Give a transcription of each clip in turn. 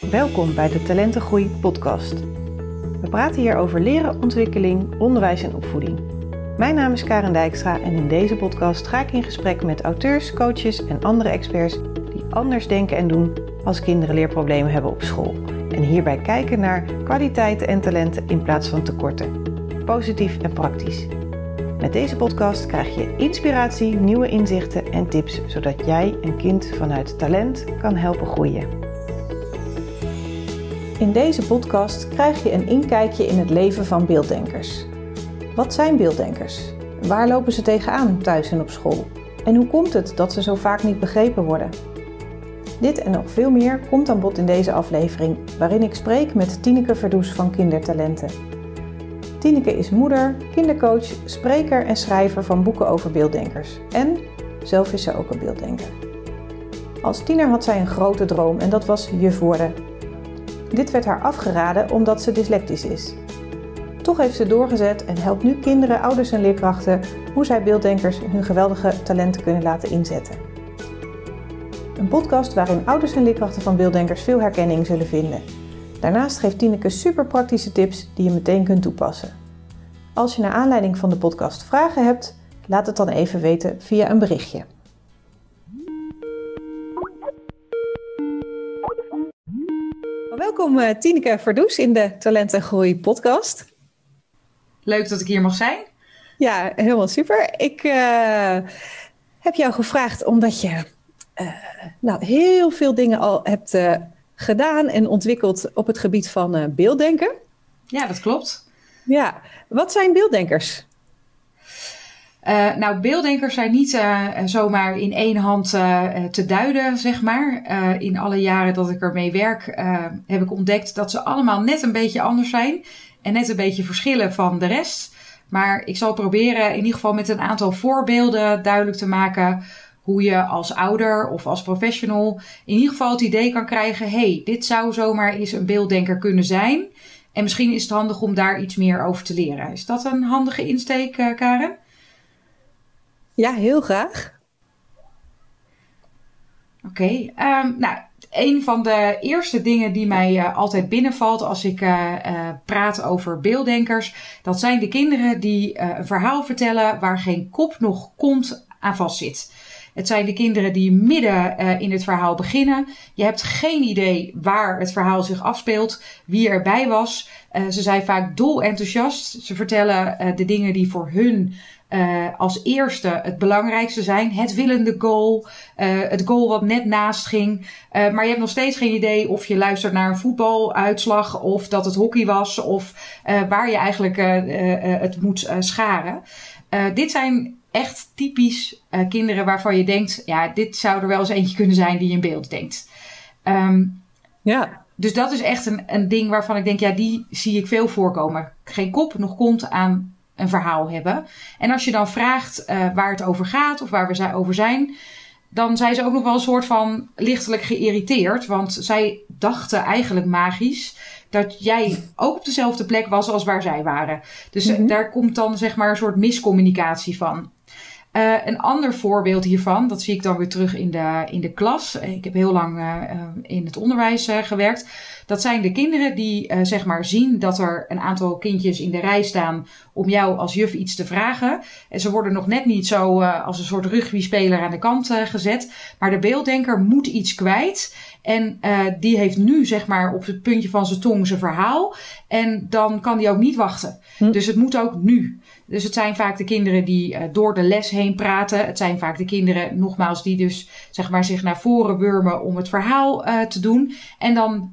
Welkom bij de Talentengroei podcast. We praten hier over leren, ontwikkeling, onderwijs en opvoeding. Mijn naam is Karen Dijkstra en in deze podcast ga ik in gesprek met auteurs, coaches en andere experts die anders denken en doen als kinderen leerproblemen hebben op school. En hierbij kijken naar kwaliteiten en talenten in plaats van tekorten. Positief en praktisch. Met deze podcast krijg je inspiratie, nieuwe inzichten en tips, zodat jij een kind vanuit talent kan helpen groeien. In deze podcast krijg je een inkijkje in het leven van beelddenkers. Wat zijn beelddenkers? Waar lopen ze tegenaan thuis en op school? En hoe komt het dat ze zo vaak niet begrepen worden? Dit en nog veel meer komt aan bod in deze aflevering, waarin ik spreek met Tineke Verdoes van Kindertalenten. Tineke is moeder, kindercoach, spreker en schrijver van boeken over beelddenkers. En zelf is ze ook een beelddenker. Als tiener had zij een grote droom en dat was juf worden. Dit werd haar afgeraden omdat ze dyslectisch is. Toch heeft ze doorgezet en helpt nu kinderen, ouders en leerkrachten hoe zij beelddenkers hun geweldige talenten kunnen laten inzetten. Een podcast waarin ouders en leerkrachten van beelddenkers veel herkenning zullen vinden. Daarnaast geeft Tineke super praktische tips die je meteen kunt toepassen. Als je naar aanleiding van de podcast vragen hebt, laat het dan even weten via een berichtje. Welkom uh, Tineke Verdoes in de Talent en Groei podcast. Leuk dat ik hier mag zijn. Ja, helemaal super. Ik uh, heb jou gevraagd omdat je uh, nou, heel veel dingen al hebt gedaan en ontwikkeld op het gebied van beelddenken. Ja, dat klopt. Ja, wat zijn beelddenkers? Uh, nou, beelddenkers zijn niet uh, zomaar in één hand te duiden, zeg maar. in alle jaren dat ik ermee werk, heb ik ontdekt dat ze allemaal net een beetje anders zijn. En net een beetje verschillen van de rest. Maar ik zal proberen in ieder geval met een aantal voorbeelden duidelijk te maken hoe je als ouder of als professional in ieder geval het idee kan krijgen: hey, dit zou zomaar eens een beelddenker kunnen zijn. En misschien is het handig om daar iets meer over te leren. Is dat een handige insteek, Karen? Ja, heel graag. Oké, um, nou, een van de eerste dingen die mij uh, altijd binnenvalt als ik uh, uh, praat over beelddenkers, dat zijn de kinderen die een verhaal vertellen waar geen kop nog kont aan vast zit. Het zijn de kinderen die midden in het verhaal beginnen. Je hebt geen idee waar het verhaal zich afspeelt, wie erbij was. Ze zijn vaak dol enthousiast. Ze vertellen de dingen die voor hun als eerste het belangrijkste zijn. Het willende goal, het goal wat net naast ging. maar je hebt nog steeds geen idee of je luistert naar een voetbaluitslag of dat het hockey was of waar je eigenlijk het moet scharen. dit zijn echt typisch kinderen waarvan je denkt, ja, dit zou er wel eens eentje kunnen zijn die in beeld denkt. Um, ja. Dus dat is echt een, een ding waarvan ik denk, ja, die zie ik veel voorkomen. Geen kop nog kont aan een verhaal hebben. En als je dan vraagt uh, waar het over gaat of waar we over zijn, dan zijn ze ook nog wel een soort van lichtelijk geïrriteerd. Want zij dachten eigenlijk magisch dat jij ook op dezelfde plek was als waar zij waren. Dus mm -hmm. daar komt dan zeg maar een soort miscommunicatie van. Uh, een ander voorbeeld hiervan, dat zie ik dan weer terug in de, in de klas. Ik heb heel lang uh, in het onderwijs uh, gewerkt. Dat zijn de kinderen die zeg maar zien dat er een aantal kindjes in de rij staan om jou als juf iets te vragen. En ze worden nog net niet zo als een soort rugbyspeler aan de kant gezet. Maar de beelddenker moet iets kwijt. En die heeft nu zeg maar op het puntje van zijn tong zijn verhaal. En dan kan die ook niet wachten. Hm. Dus het moet ook nu. Dus het zijn vaak de kinderen die uh, door de les heen praten. Het zijn vaak de kinderen, nogmaals, die dus zeg maar, zich naar voren wurmen om het verhaal uh, te doen. En dan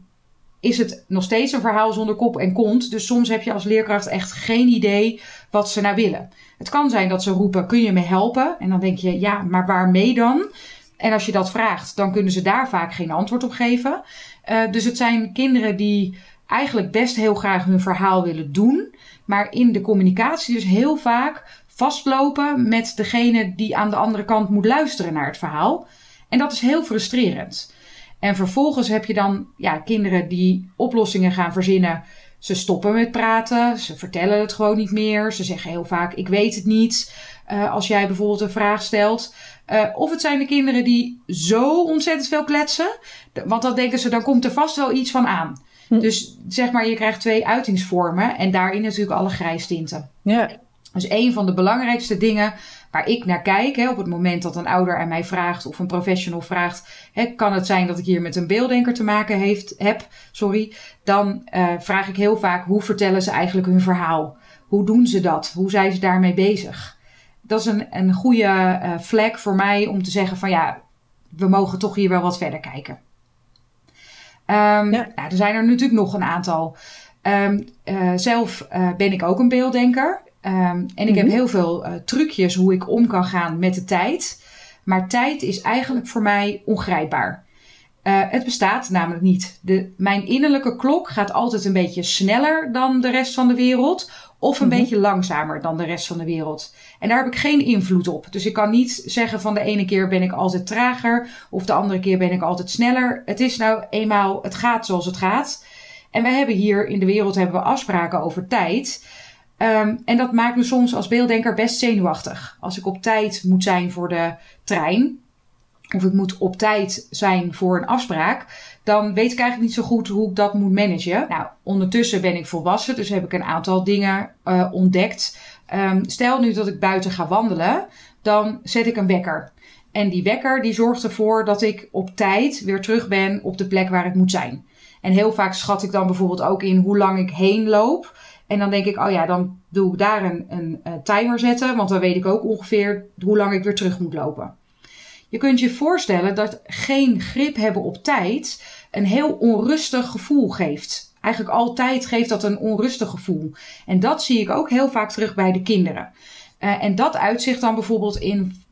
is het nog steeds een verhaal zonder kop en kont. Dus soms heb je als leerkracht echt geen idee wat ze nou willen. Het kan zijn dat ze roepen: Kun je me helpen? En dan denk je: Ja, maar waarmee dan? En als je dat vraagt, dan kunnen ze daar vaak geen antwoord op geven. Uh, dus het zijn kinderen die eigenlijk best heel graag hun verhaal willen doen maar in de communicatie dus heel vaak vastlopen met degene die aan de andere kant moet luisteren naar het verhaal. En dat is heel frustrerend. En vervolgens heb je dan ja, kinderen die oplossingen gaan verzinnen. Ze stoppen met praten, ze vertellen het gewoon niet meer. Ze zeggen heel vaak: Ik weet het niet. uh, als jij bijvoorbeeld een vraag stelt. Uh, of het zijn de kinderen die zo ontzettend veel kletsen. Want dan denken ze, dan komt er vast wel iets van aan. Hm. Dus zeg maar, je krijgt twee uitingsvormen. En daarin natuurlijk alle grijstinten. Ja. Dus een van de belangrijkste dingen waar ik naar kijk, hè, op het moment dat een ouder aan mij vraagt of een professional vraagt, hè, kan het zijn dat ik hier met een beelddenker te maken heeft, heb, sorry, dan uh, vraag ik heel vaak hoe vertellen ze eigenlijk hun verhaal? Hoe doen ze dat? Hoe zijn ze daarmee bezig? Dat is een, een goede uh, vlek voor mij om te zeggen van ja, we mogen toch hier wel wat verder kijken. Um, ja. nou, er zijn er natuurlijk nog een aantal. Um, uh, zelf ben ik ook een beelddenker. Um, en ik heb mhm. heel veel uh, trucjes hoe ik om kan gaan met de tijd. Maar tijd is eigenlijk voor mij ongrijpbaar. Uh, het bestaat namelijk niet. De, mijn innerlijke klok gaat altijd een beetje sneller dan de rest van de wereld. Of een mhm. beetje langzamer dan de rest van de wereld. En daar heb ik geen invloed op. Dus ik kan niet zeggen van de ene keer ben ik altijd trager. Of de andere keer ben ik altijd sneller. Het is nou eenmaal, het gaat zoals het gaat. En wij hebben hier in de wereld hebben we afspraken over tijd. Um, en dat maakt me soms als beelddenker best zenuwachtig. Als ik op tijd moet zijn voor de trein, of ik moet op tijd zijn voor een afspraak, dan weet ik eigenlijk niet zo goed hoe ik dat moet managen. Nou, ondertussen ben ik volwassen, dus heb ik een aantal dingen uh, ontdekt. Um, stel nu dat ik buiten ga wandelen, dan zet ik een wekker. En die wekker die zorgt ervoor dat ik op tijd weer terug ben op de plek waar ik moet zijn. En heel vaak schat ik dan bijvoorbeeld ook in hoe lang ik heen loop. En dan denk ik, oh ja, dan doe ik daar een, een, een timer zetten. Want dan weet ik ook ongeveer hoe lang ik weer terug moet lopen. Je kunt je voorstellen dat geen grip hebben op tijd een heel onrustig gevoel geeft. Eigenlijk altijd geeft dat een onrustig gevoel. En dat zie ik ook heel vaak terug bij de kinderen. Uh, en dat uitzicht dan bijvoorbeeld in,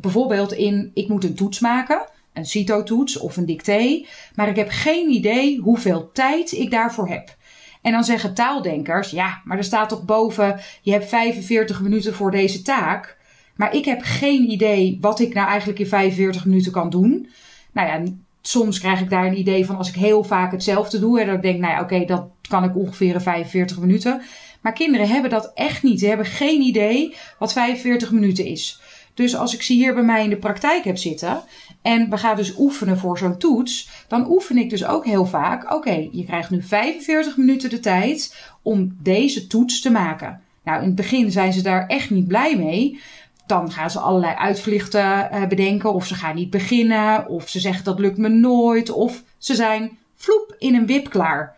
bijvoorbeeld in ik moet een toets maken. Een CITO-toets of een dicté. Maar ik heb geen idee hoeveel tijd ik daarvoor heb. En dan zeggen taaldenkers, ja, maar er staat toch boven, je hebt 45 minuten voor deze taak. Maar ik heb geen idee wat ik nou eigenlijk in 45 minuten kan doen. Nou ja, soms krijg ik daar een idee van als ik heel vaak hetzelfde doe. En dan denk ik, nou ja, oké, dat kan ik ongeveer in 45 minuten. Maar kinderen hebben dat echt niet. Ze hebben geen idee wat 45 minuten is. Dus als ik ze hier bij mij in de praktijk heb zitten en we gaan dus oefenen voor zo'n toets, dan oefen ik dus ook heel vaak: oké, je krijgt nu 45 minuten de tijd om deze toets te maken. Nou, in het begin zijn ze daar echt niet blij mee. Dan gaan ze allerlei uitvluchten uh, bedenken, of ze gaan niet beginnen, of ze zeggen dat lukt me nooit, of ze zijn vloep in een wip klaar.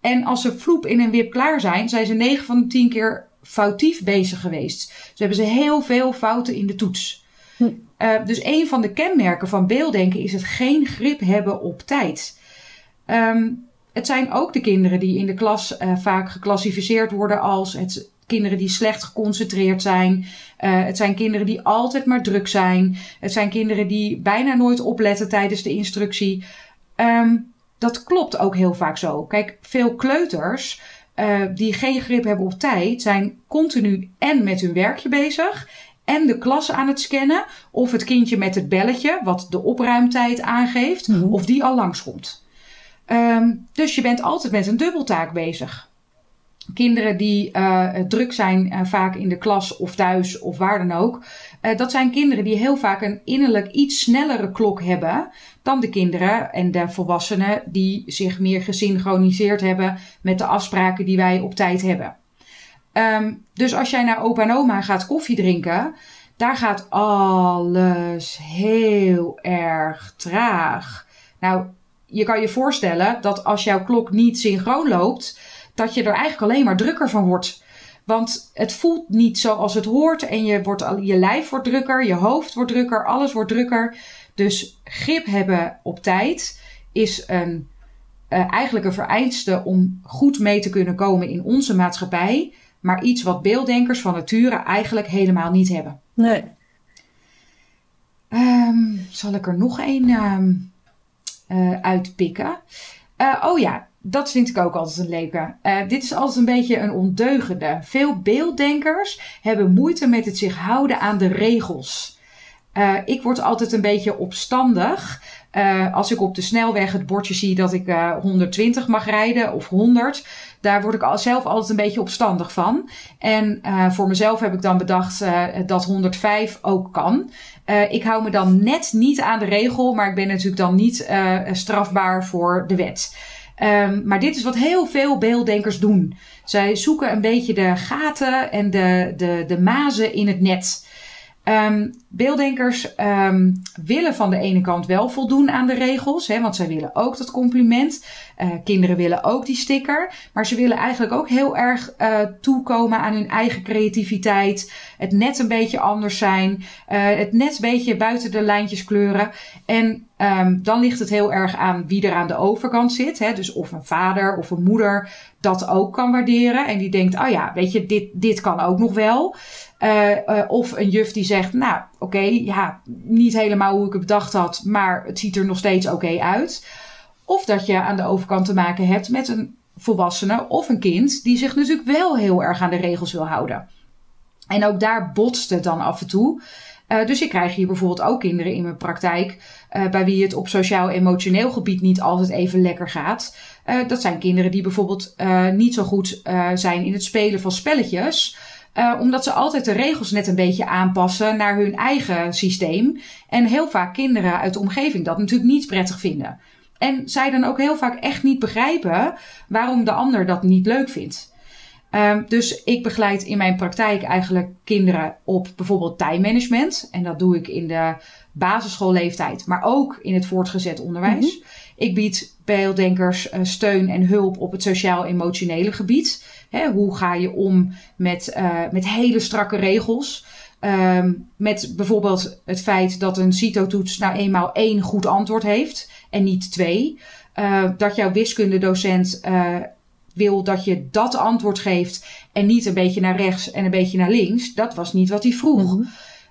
En als ze vloep in een wip klaar zijn, zijn ze 9 van de 10 keer foutief bezig geweest. Dus hebben ze heel veel fouten in de toets. Hm. Uh, dus een van de kenmerken van beelddenken is het geen grip hebben op tijd. Um, het zijn ook de kinderen die in de klas uh, vaak geclassificeerd worden als het kinderen die slecht geconcentreerd zijn. Uh, het zijn kinderen die altijd maar druk zijn. Het zijn kinderen die bijna nooit opletten tijdens de instructie. Um, dat klopt ook heel vaak zo. Kijk, veel kleuters die geen grip hebben op tijd, zijn continu en met hun werkje bezig. En de klas aan het scannen. Of het kindje met het belletje, wat de opruimtijd aangeeft, mm -hmm. of die al langskomt. Um, dus je bent altijd met een dubbeltaak bezig. Kinderen die uh, druk zijn, uh, vaak in de klas of thuis of waar dan ook. Uh, dat zijn kinderen die heel vaak een innerlijk iets snellere klok hebben dan de kinderen en de volwassenen die zich meer gesynchroniseerd hebben met de afspraken die wij op tijd hebben. Um, dus als jij naar opa en oma gaat koffie drinken, daar gaat alles heel erg traag. Nou, je kan je voorstellen dat als jouw klok niet synchroon loopt, dat je er eigenlijk alleen maar drukker van wordt. Want het voelt niet zoals het hoort en je, wordt, je lijf wordt drukker, je hoofd wordt drukker, alles wordt drukker. Dus grip hebben op tijd is een, uh, eigenlijk een vereiste om goed mee te kunnen komen in onze maatschappij. Maar iets wat beelddenkers van nature eigenlijk helemaal niet hebben. Nee. Um, zal ik er nog één um, uh, uitpikken? Uh, oh ja, dat vind ik ook altijd een leuke. Uh, dit is altijd een beetje een ondeugende. Veel beelddenkers hebben moeite met het zich houden aan de regels. Ik word altijd een beetje opstandig Uh, als ik op de snelweg het bordje zie dat ik uh, 120 mag rijden of 100, daar word ik zelf altijd een beetje opstandig van. En uh, voor mezelf heb ik dan bedacht dat 105 ook kan. ik hou me dan net niet aan de regel, maar ik ben natuurlijk dan niet strafbaar voor de wet. Um, maar dit is wat heel veel beelddenkers doen. Zij zoeken een beetje de gaten en de, de, de mazen in het net. Um, beelddenkers um, willen van de ene kant wel voldoen aan de regels, hè, want zij willen ook dat compliment. Uh, kinderen willen ook die sticker, maar ze willen eigenlijk ook heel erg uh, toekomen aan hun eigen creativiteit. Het net een beetje anders zijn, uh, het net een beetje buiten de lijntjes kleuren. En um, dan ligt het heel erg aan wie er aan de overkant zit. Hè, dus of een vader of een moeder dat ook kan waarderen en die denkt, oh ja, weet je, dit, dit kan ook nog wel. Of een juf die zegt, nou oké, ja, niet helemaal hoe ik het bedacht had, maar het ziet er nog steeds oké uit. Of dat je aan de overkant te maken hebt met een volwassene of een kind die zich natuurlijk wel heel erg aan de regels wil houden. En ook daar botst het dan af en toe. Uh, dus ik krijg hier bijvoorbeeld ook kinderen in mijn praktijk uh, bij wie het op sociaal-emotioneel gebied niet altijd even lekker gaat. Uh, dat zijn kinderen die bijvoorbeeld niet zo goed zijn in het spelen van spelletjes. Omdat ze altijd de regels net een beetje aanpassen naar hun eigen systeem. En heel vaak kinderen uit de omgeving dat natuurlijk niet prettig vinden. En zij dan ook heel vaak echt niet begrijpen waarom de ander dat niet leuk vindt. Uh, dus ik begeleid in mijn praktijk eigenlijk kinderen op bijvoorbeeld timemanagement. En dat doe ik in de basisschoolleeftijd, maar ook in het voortgezet onderwijs. Mm -hmm. Ik bied beelddenkers uh, steun en hulp op het sociaal-emotionele gebied. Hè, hoe ga je om met, uh, met hele strakke regels? Um, met bijvoorbeeld het feit dat een CITO-toets nou eenmaal één goed antwoord heeft en niet twee. Uh, dat jouw wiskundedocent uh, wil dat je dat antwoord geeft en niet een beetje naar rechts en een beetje naar links. Dat was niet wat hij vroeg. Mm -hmm.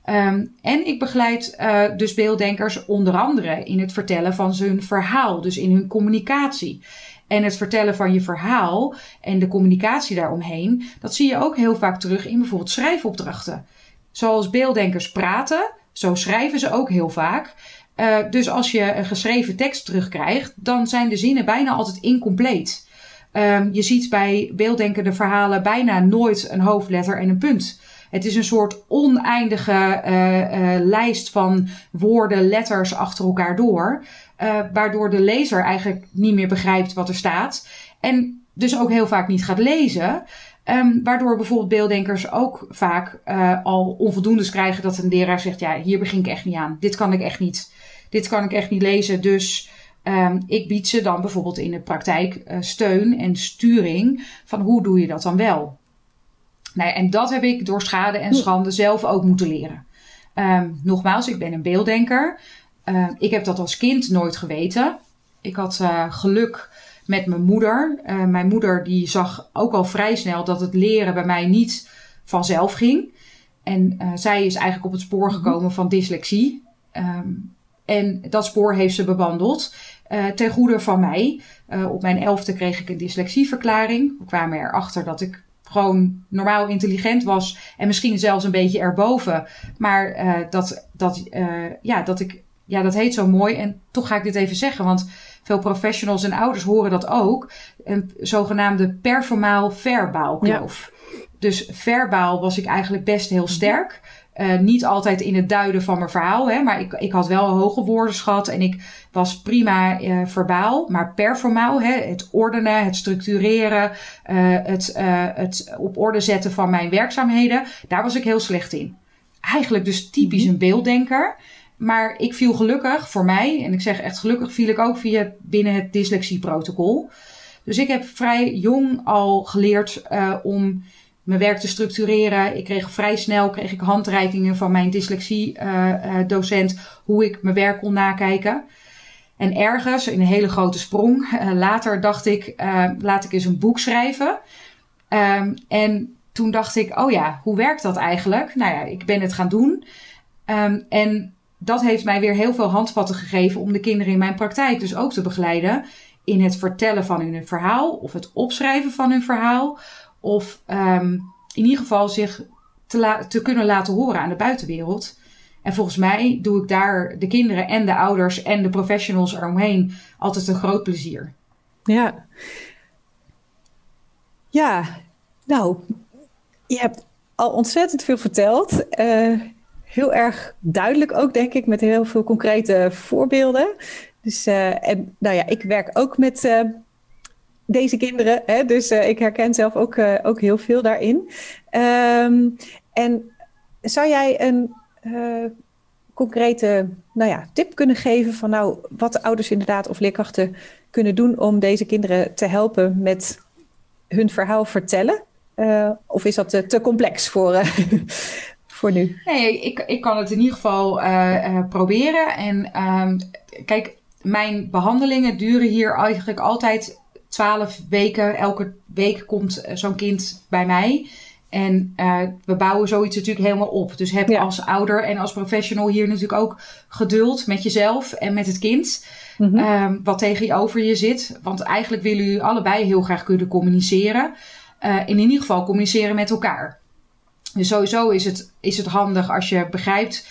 Um, en ik begeleid uh, dus beelddenkers onder andere in het vertellen van zijn verhaal, dus in hun communicatie. En het vertellen van je verhaal en de communicatie daaromheen, dat zie je ook heel vaak terug in bijvoorbeeld schrijfopdrachten. Zoals beelddenkers praten, zo schrijven ze ook heel vaak. Uh, dus als je een geschreven tekst terugkrijgt, dan zijn de zinnen bijna altijd incompleet. Um, je ziet bij beelddenkende verhalen bijna nooit een hoofdletter en een punt. Het is een soort oneindige uh, uh, lijst van woorden, letters achter elkaar door. Waardoor de lezer eigenlijk niet meer begrijpt wat er staat. En dus ook heel vaak niet gaat lezen. Um, waardoor bijvoorbeeld beelddenkers ook vaak uh, al onvoldoendes krijgen dat een leraar zegt: Ja, hier begin ik echt niet aan. Dit kan ik echt niet. Dit kan ik echt niet lezen. Dus um, ik bied ze dan bijvoorbeeld in de praktijk uh, steun en sturing van hoe doe je dat dan wel. Nou ja, en dat heb ik door schade en schande zelf ook moeten leren. Um, nogmaals, ik ben een beelddenker. Uh, ik heb dat als kind nooit geweten. Ik had uh, geluk met mijn moeder. Uh, mijn moeder die zag ook al vrij snel dat het leren bij mij niet vanzelf ging. En zij is eigenlijk op het spoor gekomen van dyslexie. Um, en dat spoor heeft ze bewandeld. ten goede van mij. op mijn elfde kreeg ik een dyslexieverklaring. We kwamen erachter dat ik gewoon normaal intelligent was. En misschien zelfs een beetje erboven. Maar uh, dat, dat, uh, ja, dat ik, ja, dat heet zo mooi. En toch ga ik dit even zeggen, want veel professionals en ouders horen dat ook. Een zogenaamde performaal verbaal kloof. Ja. Dus verbaal was ik eigenlijk best heel sterk. Uh, niet altijd in het duiden van mijn verhaal, hè, maar ik, ik had wel een hoge woordenschat en ik was prima uh, verbaal, maar performaal, hè, het ordenen, het structureren, uh, het, het op orde zetten van mijn werkzaamheden, daar was ik heel slecht in. Eigenlijk dus typisch een beelddenker. Maar ik viel gelukkig voor mij, en ik zeg echt gelukkig, viel ik ook via binnen het dyslexieprotocol. Dus ik heb vrij jong al geleerd om mijn werk te structureren. Ik kreeg vrij snel kreeg ik handreikingen van mijn dyslexie-docent uh, uh, hoe ik mijn werk kon nakijken. En ergens, in een hele grote sprong, later dacht ik, laat ik eens een boek schrijven. Um, en toen dacht ik, oh ja, hoe werkt dat eigenlijk? Nou ja, ik ben het gaan doen. Um, en dat heeft mij weer heel veel handvatten gegeven om de kinderen in mijn praktijk dus ook te begeleiden in het vertellen van hun verhaal of het opschrijven van hun verhaal of um, in ieder geval zich te, te, kunnen laten horen aan de buitenwereld. En volgens mij doe ik daar de kinderen en de ouders en de professionals eromheen altijd een groot plezier. Ja. Ja, nou, je hebt al ontzettend veel verteld. Uh, heel erg duidelijk ook, denk ik, met heel veel concrete voorbeelden. Dus, uh, en nou ja, ik werk ook met uh, deze kinderen, hè, dus ik herken zelf ook, ook heel veel daarin. Um, en zou jij een concrete nou ja, tip kunnen geven van nou, wat de ouders inderdaad of leerkrachten kunnen doen om deze kinderen te helpen met hun verhaal vertellen? Of is dat te, te complex voor, voor nu? Nee, ik, ik kan het in ieder geval uh, proberen. En um, kijk, mijn behandelingen duren hier eigenlijk altijd twaalf weken. Elke week komt zo'n kind bij mij. En uh, we bouwen zoiets natuurlijk helemaal op. Dus heb ja. als ouder en als professional hier natuurlijk ook geduld met jezelf en met het kind. Mm -hmm. um, wat tegen je over je zit. Want eigenlijk willen jullie allebei heel graag kunnen communiceren. Uh, in ieder geval communiceren met elkaar. Dus sowieso is het, is het handig als je begrijpt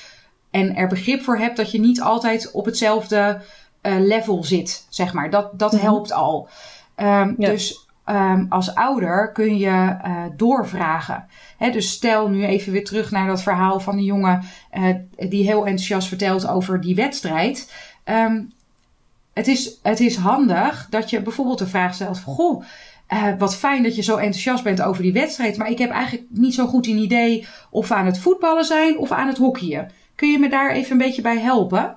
en er begrip voor hebt dat je niet altijd op hetzelfde uh, level zit, zeg maar. Dat, dat mm -hmm. helpt al. Um, ja. Dus um, als ouder kun je uh, doorvragen. He, dus stel nu even weer terug naar dat verhaal van die jongen uh, die heel enthousiast vertelt over die wedstrijd. Um, het, is, het is handig dat je bijvoorbeeld de vraag stelt van goh. Uh, wat fijn dat je zo enthousiast bent over die wedstrijd. Maar ik heb eigenlijk niet zo goed een idee of we aan het voetballen zijn of aan het hockeyen. Kun je me daar even een beetje bij helpen?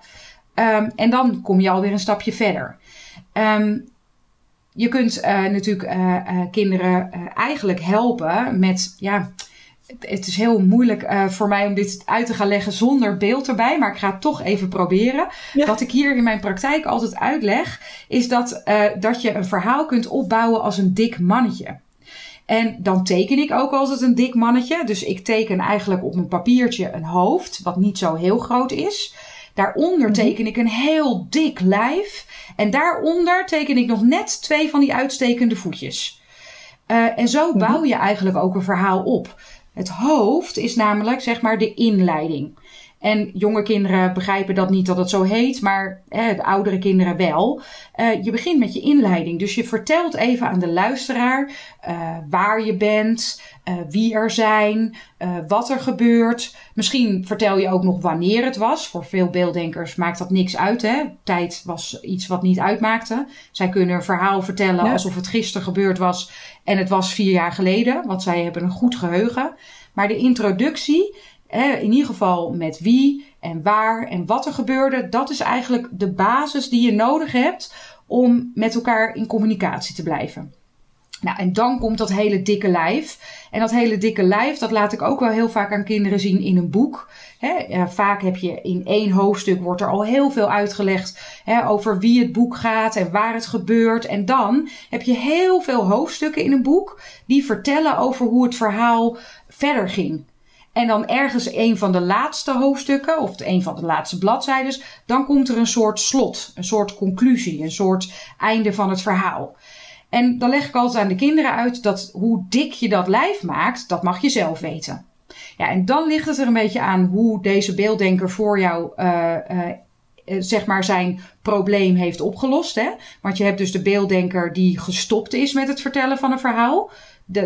Um, en dan kom je alweer een stapje verder. Um, je kunt uh, natuurlijk uh, kinderen eigenlijk helpen met, ja, het is heel moeilijk voor mij om dit uit te gaan leggen zonder beeld erbij, maar ik ga het toch even proberen. Ja. Wat ik hier in mijn praktijk altijd uitleg, is dat, dat je een verhaal kunt opbouwen als een dik mannetje. En dan teken ik ook altijd een dik mannetje. Dus ik teken eigenlijk op mijn papiertje een hoofd, wat niet zo heel groot is. Daaronder teken ik een heel dik lijf. En daaronder teken ik nog net twee van die uitstekende voetjes. Uh, en zo bouw je eigenlijk ook een verhaal op. Het hoofd is namelijk zeg maar de inleiding. En jonge kinderen begrijpen dat niet dat het zo heet, maar hè, de oudere kinderen wel. Uh, je begint met je inleiding. Dus je vertelt even aan de luisteraar uh, waar je bent, uh, wie er zijn, wat er gebeurt. Misschien vertel je ook nog wanneer het was. Voor veel beelddenkers maakt dat niks uit. Hè? Tijd was iets wat niet uitmaakte. Zij kunnen een verhaal vertellen ja. alsof het gisteren gebeurd was en het was vier jaar geleden, want zij hebben een goed geheugen. Maar de introductie in ieder geval met wie en waar en wat er gebeurde. Dat is eigenlijk de basis die je nodig hebt om met elkaar in communicatie te blijven. Nou, en dan komt dat hele dikke lijf. En dat hele dikke lijf, dat laat ik ook wel heel vaak aan kinderen zien in een boek. Ja, vaak heb je in één hoofdstuk wordt er al heel veel uitgelegd over wie het boek gaat en waar het gebeurt. En dan heb je heel veel hoofdstukken in een boek die vertellen over hoe het verhaal verder ging. En dan ergens een van de laatste hoofdstukken, of een van de laatste bladzijden, dan komt er een soort slot, een soort conclusie, een soort einde van het verhaal. En dan leg ik altijd aan de kinderen uit dat hoe dik je dat lijf maakt, dat mag je zelf weten. Ja, en dan ligt het er een beetje aan hoe deze beelddenker voor jou, uh, uh, zeg maar, zijn probleem heeft opgelost. Hè? Want je hebt dus de beelddenker die gestopt is met het vertellen van een verhaal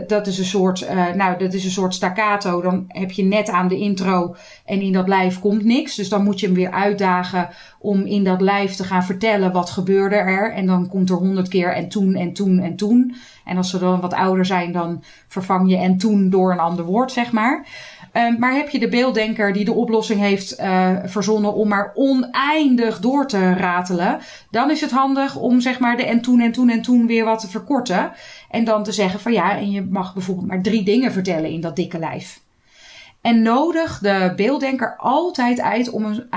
dat, is een soort, uh, nou, dat is een soort staccato. Dan heb je net aan de intro en in dat lijf komt niks. Dus dan moet je hem weer uitdagen om in dat lijf te gaan vertellen wat gebeurde er. En dan komt er honderd keer en toen en toen en toen. En als ze dan wat ouder zijn, dan vervang je en toen door een ander woord, zeg maar. Um, maar heb je de beelddenker die de oplossing heeft uh, verzonnen om maar oneindig door te ratelen, dan is het handig om zeg maar de en toen en toen en toen weer wat te verkorten. En dan te zeggen van ja, en je mag bijvoorbeeld maar drie dingen vertellen in dat dikke lijf. En nodig de beelddenker altijd uit om een,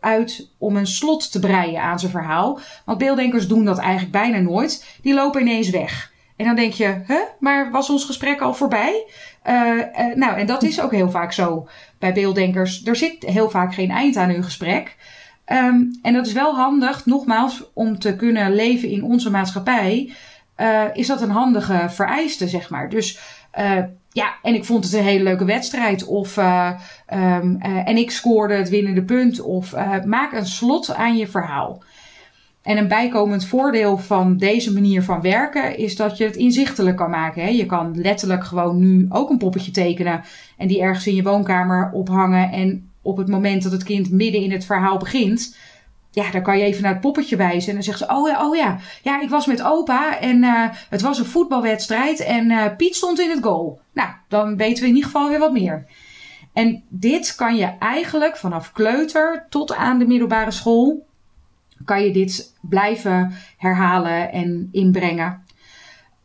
uit om een slot te breien aan zijn verhaal. Want beelddenkers doen dat eigenlijk bijna nooit. Die lopen ineens weg. En dan denk je, huh, maar was ons gesprek al voorbij? Uh, uh, nou, en dat is ook heel vaak zo bij beelddenkers. Er zit heel vaak geen eind aan hun gesprek. Um, en dat is wel handig, nogmaals, om te kunnen leven in onze maatschappij. Uh, is dat een handige vereiste, zeg maar. Dus ja, en ik vond het een hele leuke wedstrijd. Of, uh, en ik scoorde het winnende punt. Of maak een slot aan je verhaal. En een bijkomend voordeel van deze manier van werken is dat je het inzichtelijk kan maken. Hè? Je kan letterlijk gewoon nu ook een poppetje tekenen en die ergens in je woonkamer ophangen. En op het moment dat het kind midden in het verhaal begint, ja, dan kan je even naar het poppetje wijzen. En dan zegt ze, oh ja, oh ja, ja, ik was met opa en uh, het was een voetbalwedstrijd en uh, Piet stond in het goal. Nou, dan weten we in ieder geval weer wat meer. En dit kan je eigenlijk vanaf kleuter tot aan de middelbare school, kan je dit blijven herhalen en inbrengen.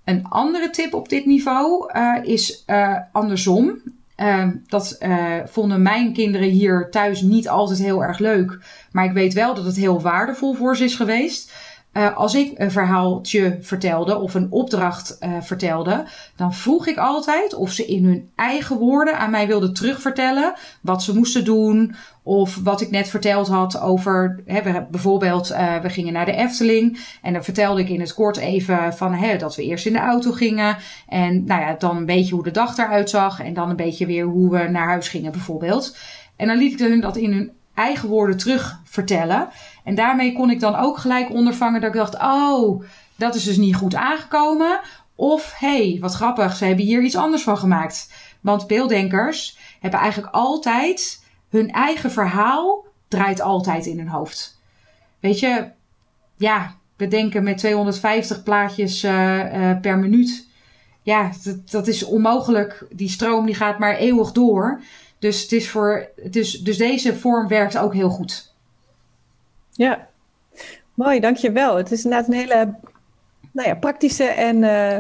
Een andere tip op dit niveau uh, is andersom. Uh, dat uh, vonden mijn kinderen hier thuis niet altijd heel erg leuk. Maar ik weet wel dat het heel waardevol voor ze is geweest. Uh, als ik een verhaaltje vertelde of een opdracht vertelde, dan vroeg ik altijd of ze in hun eigen woorden aan mij wilden terugvertellen wat ze moesten doen of wat ik net verteld had over, hè, bijvoorbeeld, uh, we gingen naar de Efteling. En dan vertelde ik in het kort even van hè, dat we eerst in de auto gingen. En nou ja, dan een beetje hoe de dag eruit zag. En dan een beetje weer hoe we naar huis gingen, bijvoorbeeld. En dan liet ik hun dat in hun eigen woorden terug vertellen. En daarmee kon ik dan ook gelijk ondervangen dat ik dacht: oh, dat is dus niet goed aangekomen. Of hey, wat grappig, ze hebben hier iets anders van gemaakt. Want beelddenkers hebben eigenlijk altijd hun eigen verhaal draait altijd in hun hoofd. Weet je, ja, we denken met 250 plaatjes uh, uh, per minuut. Ja, dat, dat is onmogelijk. Die stroom die gaat maar eeuwig door. Dus, het is voor, dus, dus deze vorm werkt ook heel goed. Ja, mooi, dankjewel. Het is inderdaad een hele nou ja, praktische en uh,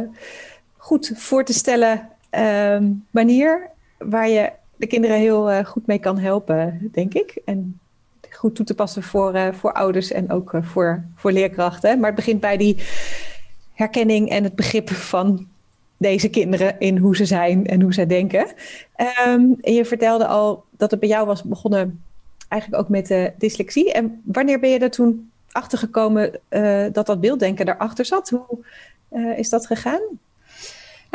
goed voor te stellen uh, manier waar je de kinderen heel uh, goed mee kan helpen, denk ik. En goed toe te passen voor, uh, voor ouders en ook voor, voor leerkrachten. Maar het begint bij die herkenning en het begrip van deze kinderen in hoe ze zijn en hoe ze denken. Um, en je vertelde al dat het bij jou was begonnen eigenlijk ook met de dyslexie. En wanneer ben je er toen achter gekomen dat dat beelddenken daarachter zat? Hoe is dat gegaan?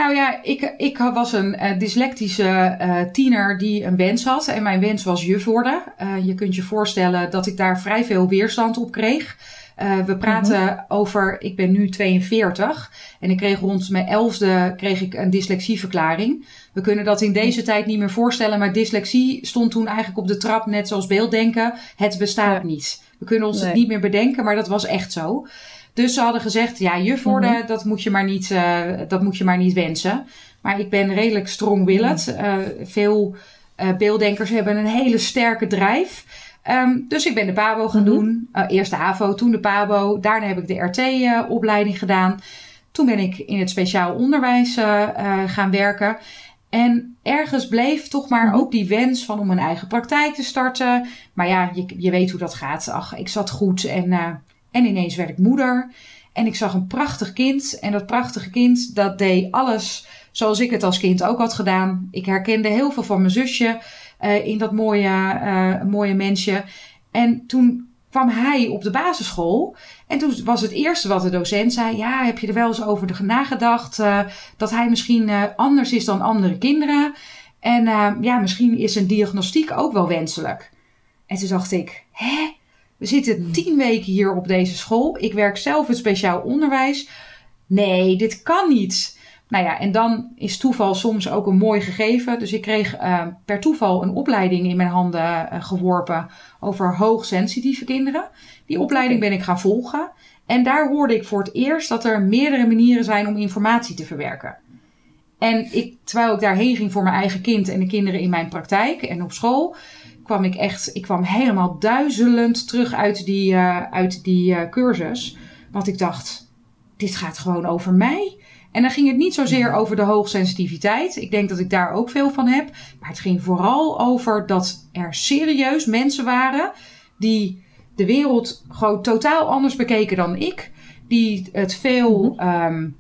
Nou ja, ik, ik was een uh, dyslectische uh, tiener die een wens had. En mijn wens was juf worden. Uh, je kunt je voorstellen dat ik daar vrij veel weerstand op kreeg. We praten mm-hmm. over, ik ben nu 42 en ik kreeg rond mijn elfde kreeg ik een dyslexieverklaring. We kunnen dat in deze tijd niet meer voorstellen, maar dyslexie stond toen eigenlijk op de trap, net zoals beelddenken. Het bestaat ja. niet. We kunnen ons nee. het niet meer bedenken, maar dat was echt zo. Dus ze hadden gezegd, ja, juf worden, mm-hmm. dat, moet je maar niet, uh, dat moet je maar niet wensen. Maar ik ben redelijk strong-willend. Uh, veel beelddenkers hebben een hele sterke drijf. Um, dus ik ben de PABO gaan mm-hmm. doen. eerst de AVO, toen de PABO. Daarna heb ik de RT-opleiding gedaan. Toen ben ik in het speciaal onderwijs gaan werken. En ergens bleef toch maar mm-hmm. ook die wens van om een eigen praktijk te starten. Maar ja, je, je weet hoe dat gaat. Ach, ik zat goed en en ineens werd ik moeder. En ik zag een prachtig kind. En dat prachtige kind, dat deed alles zoals ik het als kind ook had gedaan. Ik herkende heel veel van mijn zusje uh, in dat mooie, uh, mooie mensje. En toen kwam hij op de basisschool. En toen was het eerste wat de docent zei: Ja, heb je er wel eens over nagedacht uh, dat hij misschien anders is dan andere kinderen? En ja, misschien is een diagnostiek ook wel wenselijk. En toen dacht ik: Hè? We zitten hmm. tien weken hier op deze school. Ik werk zelf het speciaal onderwijs. Nee, dit kan niet. Nou ja, en dan is toeval soms ook een mooi gegeven. Dus ik kreeg uh, per toeval een opleiding in mijn handen uh, geworpen over hoogsensitieve kinderen. Die opleiding ben ik gaan volgen. En daar hoorde ik voor het eerst dat er meerdere manieren zijn om informatie te verwerken. En ik, terwijl ik daarheen ging voor mijn eigen kind en de kinderen in mijn praktijk en op school, kwam ik echt, ik kwam helemaal duizelend terug uit die, uh, uit die cursus. Want ik dacht, dit gaat gewoon over mij. En dan ging het niet zozeer over de hoogsensitiviteit. Ik denk dat ik daar ook veel van heb. Maar het ging vooral over dat er serieus mensen waren die de wereld gewoon totaal anders bekeken dan ik. Die het veel um,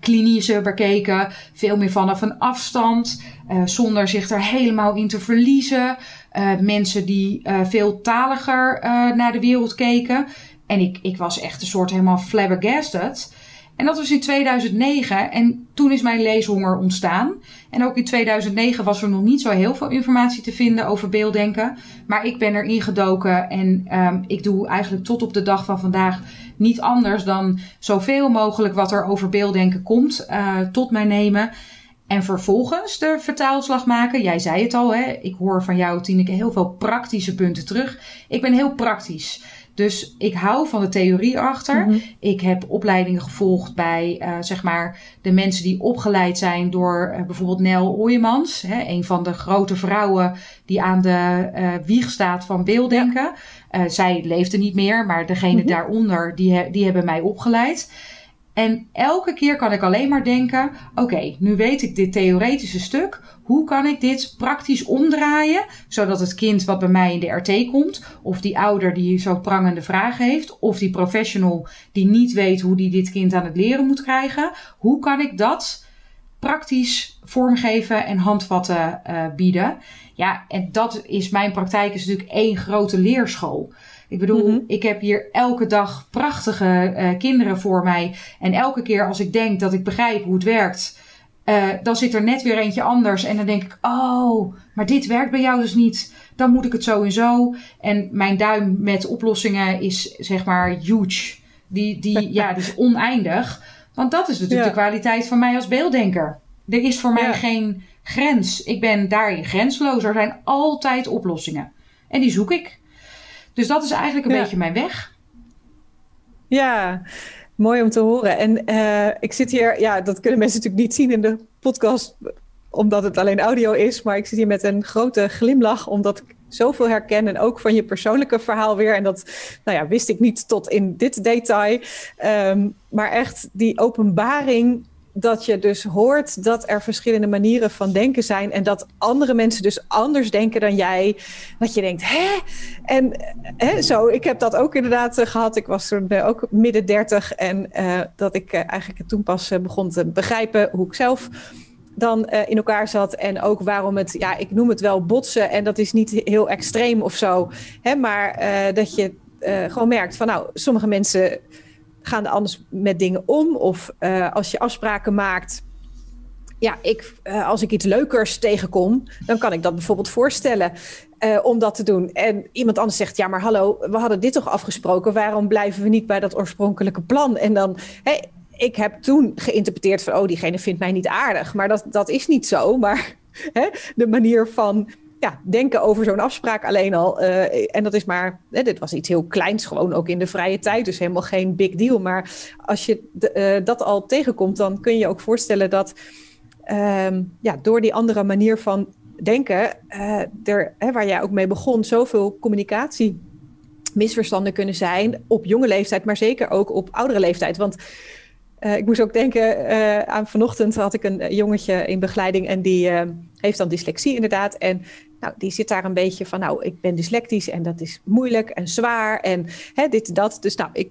klinischer bekeken, veel meer vanaf een afstand, uh, zonder zich er helemaal in te verliezen. Uh, mensen die uh, veel taliger naar de wereld keken. En ik, ik was echt een soort helemaal flabbergasted. En dat was in 2009 en toen is mijn leeshonger ontstaan. En ook in 2009 was er nog niet zo heel veel informatie te vinden over beelddenken. Maar ik ben erin gedoken en um, ik doe eigenlijk tot op de dag van vandaag niet anders dan zoveel mogelijk wat er over beelddenken komt uh, tot mij nemen. En vervolgens de vertaalslag maken. Jij zei het al, hè? ik hoor van jou, Tineke, heel veel praktische punten terug. Ik ben heel praktisch. Dus ik hou van de theorie achter. Mhm. Ik heb opleidingen gevolgd bij uh, zeg maar de mensen die opgeleid zijn door uh, bijvoorbeeld Nel Ooyemans. Hè, een van de grote vrouwen die aan de uh, wieg staat van beelddenken. Zij leefde niet meer, maar degene mm daaronder die, die hebben mij opgeleid. En elke keer kan ik alleen maar denken: oké, nu weet ik dit theoretische stuk. Hoe kan ik dit praktisch omdraaien, zodat het kind wat bij mij in de RT komt, of die ouder die zo prangende vragen heeft, of die professional die niet weet hoe die dit kind aan het leren moet krijgen, hoe kan ik dat praktisch vormgeven en handvatten uh, bieden? Ja, en dat is mijn praktijk is natuurlijk één grote leerschool. Ik bedoel, mm-hmm. ik heb hier elke dag prachtige uh, kinderen voor mij. En elke keer als ik denk dat ik begrijp hoe het werkt, uh, dan zit er net weer eentje anders. En dan denk ik, oh, maar dit werkt bij jou dus niet. Dan moet ik het zo en zo. En mijn duim met oplossingen is zeg maar huge. Die, die, ja, die is oneindig. Want dat is natuurlijk de kwaliteit van mij als beelddenker. Er is voor mij geen grens. Ik ben daarin grensloos. Er zijn altijd oplossingen. En die zoek ik. Dus dat is eigenlijk een beetje mijn weg. Ja, mooi om te horen. En uh, ik zit hier, ja, dat kunnen mensen natuurlijk niet zien in de podcast, omdat het alleen audio is. Maar ik zit hier met een grote glimlach, omdat ik zoveel herken. En ook van je persoonlijke verhaal weer. En dat nou ja, wist ik niet tot in dit detail. Um, maar echt die openbaring dat je dus hoort dat er verschillende manieren van denken zijn en dat andere mensen dus anders denken dan jij. Dat je denkt, hè? En hè, zo, ik heb dat ook inderdaad uh, gehad. Ik was toen uh, ook midden dertig en uh, dat ik eigenlijk toen pas begon te begrijpen hoe ik zelf dan in elkaar zat en ook waarom het, ja, ik noem het wel botsen en dat is niet heel extreem of zo, hè, maar dat je gewoon merkt van, nou, sommige mensen gaan er anders met dingen om? Of uh, als je afspraken maakt. Ja, ik, uh, als ik iets leukers tegenkom, dan kan ik dat bijvoorbeeld voorstellen uh, om dat te doen. En iemand anders zegt: Ja, maar hallo, we hadden dit toch afgesproken? Waarom blijven we niet bij dat oorspronkelijke plan? En dan, hey, ik heb toen geïnterpreteerd van: Oh, diegene vindt mij niet aardig. Maar dat, dat is niet zo. Maar de manier van ja, denken over zo'n afspraak alleen al. Uh, en dat is maar, hè, dit was iets heel kleins, gewoon ook in de vrije tijd, dus helemaal geen big deal. Maar als je de, uh, dat al tegenkomt, dan kun je ook voorstellen dat uh, ja, door die andere manier van denken, er, hè, waar jij ook mee begon, zoveel communicatie misverstanden kunnen zijn op jonge leeftijd, maar zeker ook op oudere leeftijd. Want ik moest ook denken aan vanochtend had ik een jongetje in begeleiding en die heeft dan dyslexie inderdaad. En nou, die zit daar een beetje van, nou, ik ben dyslectisch en dat is moeilijk en zwaar en hè, dit en dat. Dus nou, ik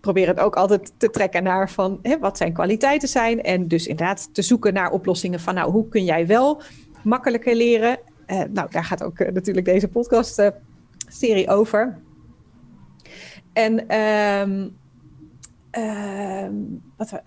probeer het ook altijd te trekken naar van hè, wat zijn kwaliteiten zijn. En dus inderdaad te zoeken naar oplossingen van, nou, hoe kun jij wel makkelijker leren? Uh, nou, daar gaat ook uh, natuurlijk deze podcast-serie uh, over. En um, wat,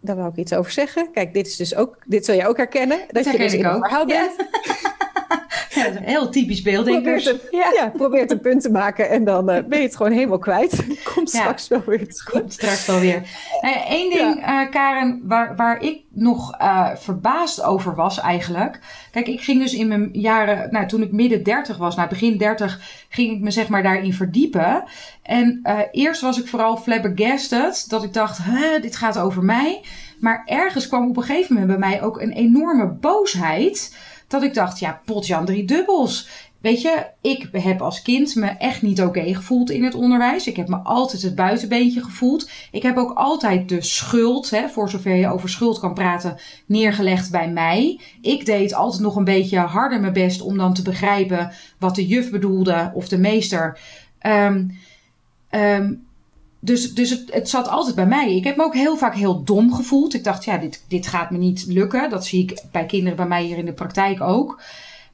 daar wil ik iets over zeggen. Kijk, dit is dus ook, dit zul je ook herkennen. Dat, dat je dus in een verhaal bent. Ja. Ja, heel typisch beelddenkers. Probeert een, ja. ja. probeert een punt te maken en dan uh, ben je het gewoon helemaal kwijt. Komt straks wel weer Komt straks wel weer. Nou Eén ding, uh, Karen, waar, waar ik nog uh, verbaasd over was eigenlijk. Kijk, ik ging dus in mijn jaren, nou toen ik midden 30 was, nou begin 30, ging ik me zeg maar daarin verdiepen. En eerst was ik vooral flabbergasted, dat ik dacht, dit gaat over mij. Maar ergens kwam op een gegeven moment bij mij ook een enorme boosheid dat ik dacht, ja, potjan drie dubbels. Weet je, ik heb als kind me echt niet oké gevoeld in het onderwijs. Ik heb me altijd het buitenbeentje gevoeld. Ik heb ook altijd de schuld, hè, voor zover je over schuld kan praten, neergelegd bij mij. Ik deed altijd nog een beetje harder mijn best om dan te begrijpen wat de juf bedoelde of de meester. Um, dus, dus het, het zat altijd bij mij. Ik heb me ook heel vaak heel dom gevoeld. Ik dacht, ja, dit, dit gaat me niet lukken. Dat zie ik bij kinderen bij mij hier in de praktijk ook.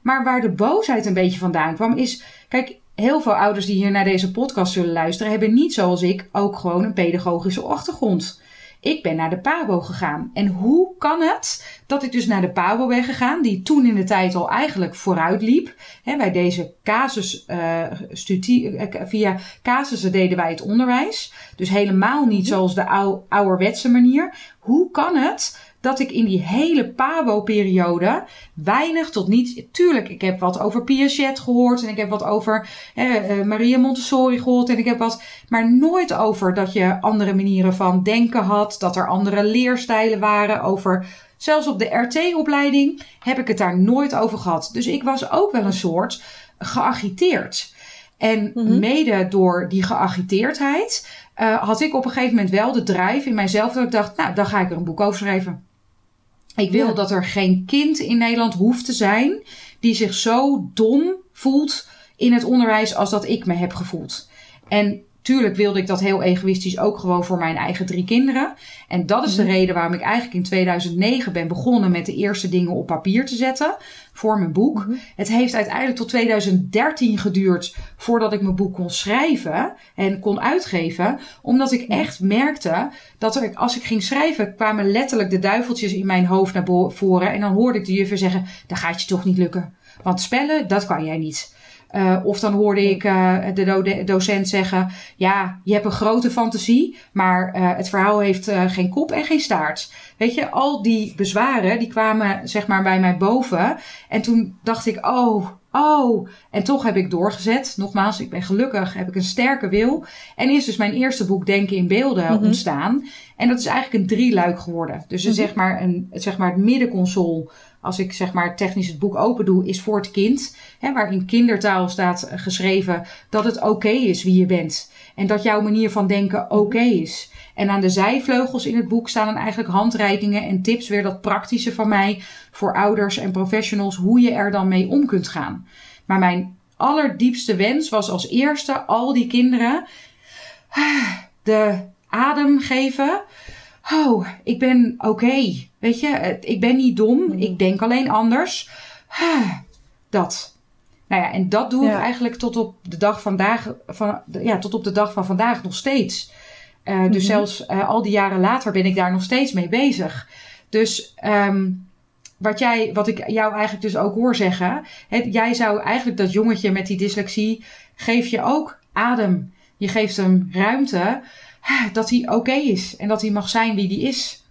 Maar waar de boosheid een beetje vandaan kwam, is. Kijk, heel veel ouders die hier naar deze podcast zullen luisteren, hebben niet zoals ik ook gewoon een pedagogische achtergrond. Ik ben naar de PABO gegaan. En hoe kan het dat ik dus naar de PABO ben gegaan, die toen in de tijd al eigenlijk vooruit liep? He, bij deze casus, uh, studie, uh, via casussen deden wij het onderwijs. Dus helemaal niet zoals de ou, ouderwetse manier. Hoe kan het dat ik in die hele Pabo-periode weinig tot niets. Tuurlijk, ik heb wat over Piaget gehoord en ik heb wat over eh, Maria Montessori gehoord en ik heb wat, maar nooit over dat je andere manieren van denken had, dat er andere leerstijlen waren, over. Zelfs op de RT-opleiding heb ik het daar nooit over gehad. Dus ik was ook wel een soort geagiteerd. En mhm. mede door die geagiteerdheid uh, had ik op een gegeven moment wel de drive in mijzelf dat ik dacht, nou, dan ga ik er een boek over schrijven. Ik wil dat er geen kind in Nederland hoeft te zijn die zich zo dom voelt in het onderwijs als dat ik me heb gevoeld. En tuurlijk wilde ik dat heel egoïstisch ook gewoon voor mijn eigen drie kinderen. En dat is de mhm. reden waarom ik eigenlijk in 2009 ben begonnen met de eerste dingen op papier te zetten voor mijn boek. Mhm. Het heeft uiteindelijk tot 2013 geduurd voordat ik mijn boek kon schrijven en kon uitgeven. Omdat ik echt merkte dat er, als ik ging schrijven, kwamen letterlijk de duiveltjes in mijn hoofd naar voren. En dan hoorde ik de juffer zeggen, dat gaat je toch niet lukken. Want spellen, dat kan jij niet. Uh, of dan hoorde ik uh, de docent zeggen: Ja, je hebt een grote fantasie, maar uh, het verhaal heeft geen kop en geen staart. Weet je, al die bezwaren die kwamen zeg maar bij mij boven. En toen dacht ik: Oh, oh. En toch heb ik doorgezet. Nogmaals, ik ben gelukkig, heb ik een sterke wil. En is dus mijn eerste boek Denken in Beelden mm -hmm. ontstaan. En dat is eigenlijk een drieluik geworden. Dus mm -hmm. zeg, maar een, zeg maar het middenconsole als ik zeg maar technisch het boek open doe, is voor het kind. Hè, waar in kindertaal staat geschreven dat het oké is wie je bent. En dat jouw manier van denken oké is. En aan de zijvleugels in het boek staan dan eigenlijk handreikingen en tips, weer dat praktische van mij voor ouders en professionals, hoe je er dan mee om kunt gaan. Maar mijn allerdiepste wens was als eerste al die kinderen de adem geven oh, ik ben oké. Weet je, ik ben niet dom. Mm. Ik denk alleen anders. Dat. Nou ja, en dat doe ik eigenlijk tot op de dag vandaag, van, ja, tot op de dag van vandaag nog steeds. Uh, Dus mhm. zelfs uh, al die jaren later ben ik daar nog steeds mee bezig. Dus um, wat, jij, wat ik jou eigenlijk dus ook hoor zeggen. Hè, jij zou eigenlijk dat jongetje met die dyslexie. geef je ook adem. Je geeft hem ruimte dat hij oké is en dat hij mag zijn wie hij is.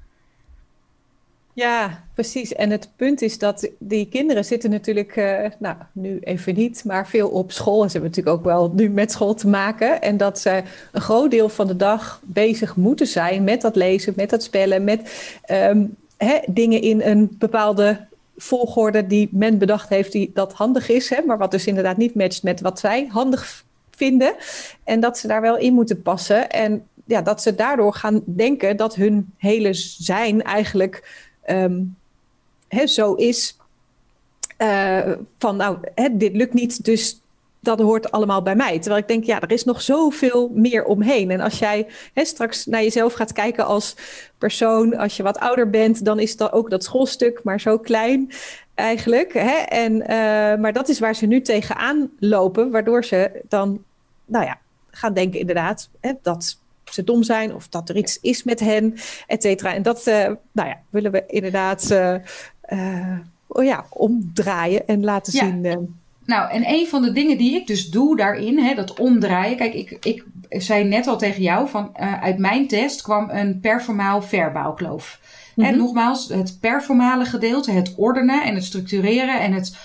Ja, precies. En het punt is dat die kinderen zitten natuurlijk, uh, nou, nu even niet, maar veel op school. En ze hebben natuurlijk ook wel nu met school te maken. En dat ze een groot deel van de dag bezig moeten zijn met dat lezen, met dat spellen, met um, hè, dingen in een bepaalde volgorde die men bedacht heeft die dat handig is. Hè, maar wat dus inderdaad niet matcht met wat zij handig vinden. En dat ze daar wel in moeten passen. En ja, dat ze daardoor gaan denken dat hun hele zijn eigenlijk um, zo is. Uh, van nou, dit lukt niet, dus dat hoort allemaal bij mij. Terwijl ik denk, ja, er is nog zoveel meer omheen. En als jij straks naar jezelf gaat kijken als persoon, als je wat ouder bent, dan is dat ook dat schoolstuk maar zo klein eigenlijk. Hè? En, uh, maar dat is waar ze nu tegenaan lopen, waardoor ze dan, nou ja, gaan denken inderdaad hè, dat ze dom zijn of dat er iets is met hen, et cetera. En dat uh, nou ja, willen we inderdaad uh, uh, oh ja, omdraaien en laten ja. zien. Nou, en een van de dingen die ik dus doe daarin, hè, dat omdraaien. Kijk, ik, ik zei net al tegen jou van uit mijn test kwam een performaal verbouwkloof. Mm -hmm. En nogmaals, het performale gedeelte, het ordenen en het structureren en het,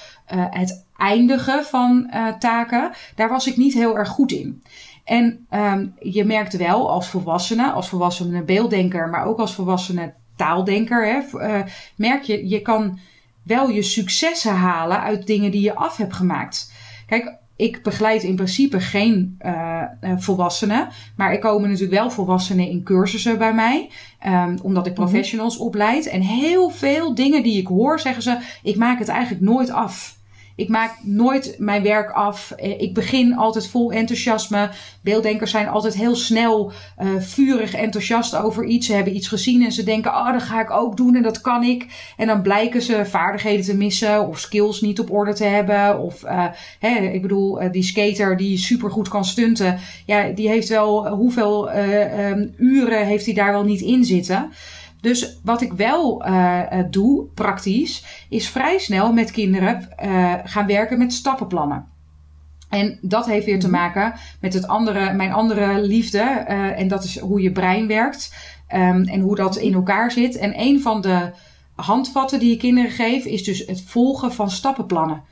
het eindigen van taken, daar was ik niet heel erg goed in. En um, je merkt wel als volwassene, als volwassene beelddenker, maar ook als volwassene taaldenker, hè, uh, merk je, je kan wel je successen halen uit dingen die je af hebt gemaakt. Kijk, ik begeleid in principe geen uh, volwassenen, maar er komen natuurlijk wel volwassenen in cursussen bij mij, um, omdat ik mhm. professionals opleid. En heel veel dingen die ik hoor, zeggen ze: ik maak het eigenlijk nooit af. Ik maak nooit mijn werk af. Eh, ik begin altijd vol enthousiasme. Beelddenkers zijn altijd heel snel uh, vurig enthousiast over iets. Ze hebben iets gezien en ze denken: Oh, dat ga ik ook doen en dat kan ik. En dan blijken ze vaardigheden te missen of skills niet op orde te hebben. Of, uh, hè, ik bedoel, die skater die super goed kan stunten. Ja, die heeft wel hoeveel um, uren heeft hij daar wel niet in zitten. Dus wat ik wel uh, doe, praktisch, is vrij snel met kinderen uh, gaan werken met stappenplannen. En dat heeft weer te mhm. maken met het andere, mijn andere liefde. Uh, en dat is hoe je brein werkt. Um, en hoe dat in elkaar zit. En een van de handvatten die je kinderen geef, is dus het volgen van stappenplannen.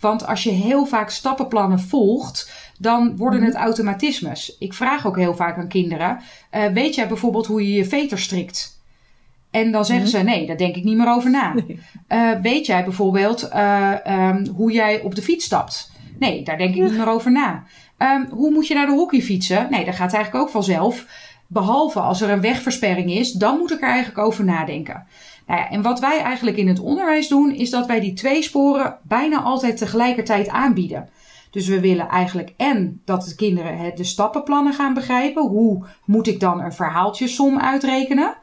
Want als je heel vaak stappenplannen volgt, dan worden mhm. het automatismes. Ik vraag ook heel vaak aan kinderen: uh, weet jij bijvoorbeeld hoe je je veter strikt? En dan zeggen mhm. ze: nee, daar denk ik niet meer over na. Uh, weet jij bijvoorbeeld uh, um, hoe jij op de fiets stapt? Nee, daar denk ik niet meer over na. Um, hoe moet je naar de hockey fietsen? Nee, dat gaat eigenlijk ook vanzelf. Behalve als er een wegversperring is, dan moet ik er eigenlijk over nadenken. Nou ja, en wat wij eigenlijk in het onderwijs doen, is dat wij die twee sporen bijna altijd tegelijkertijd aanbieden. Dus we willen eigenlijk en dat de kinderen de stappenplannen gaan begrijpen. Hoe moet ik dan een verhaaltjesom uitrekenen?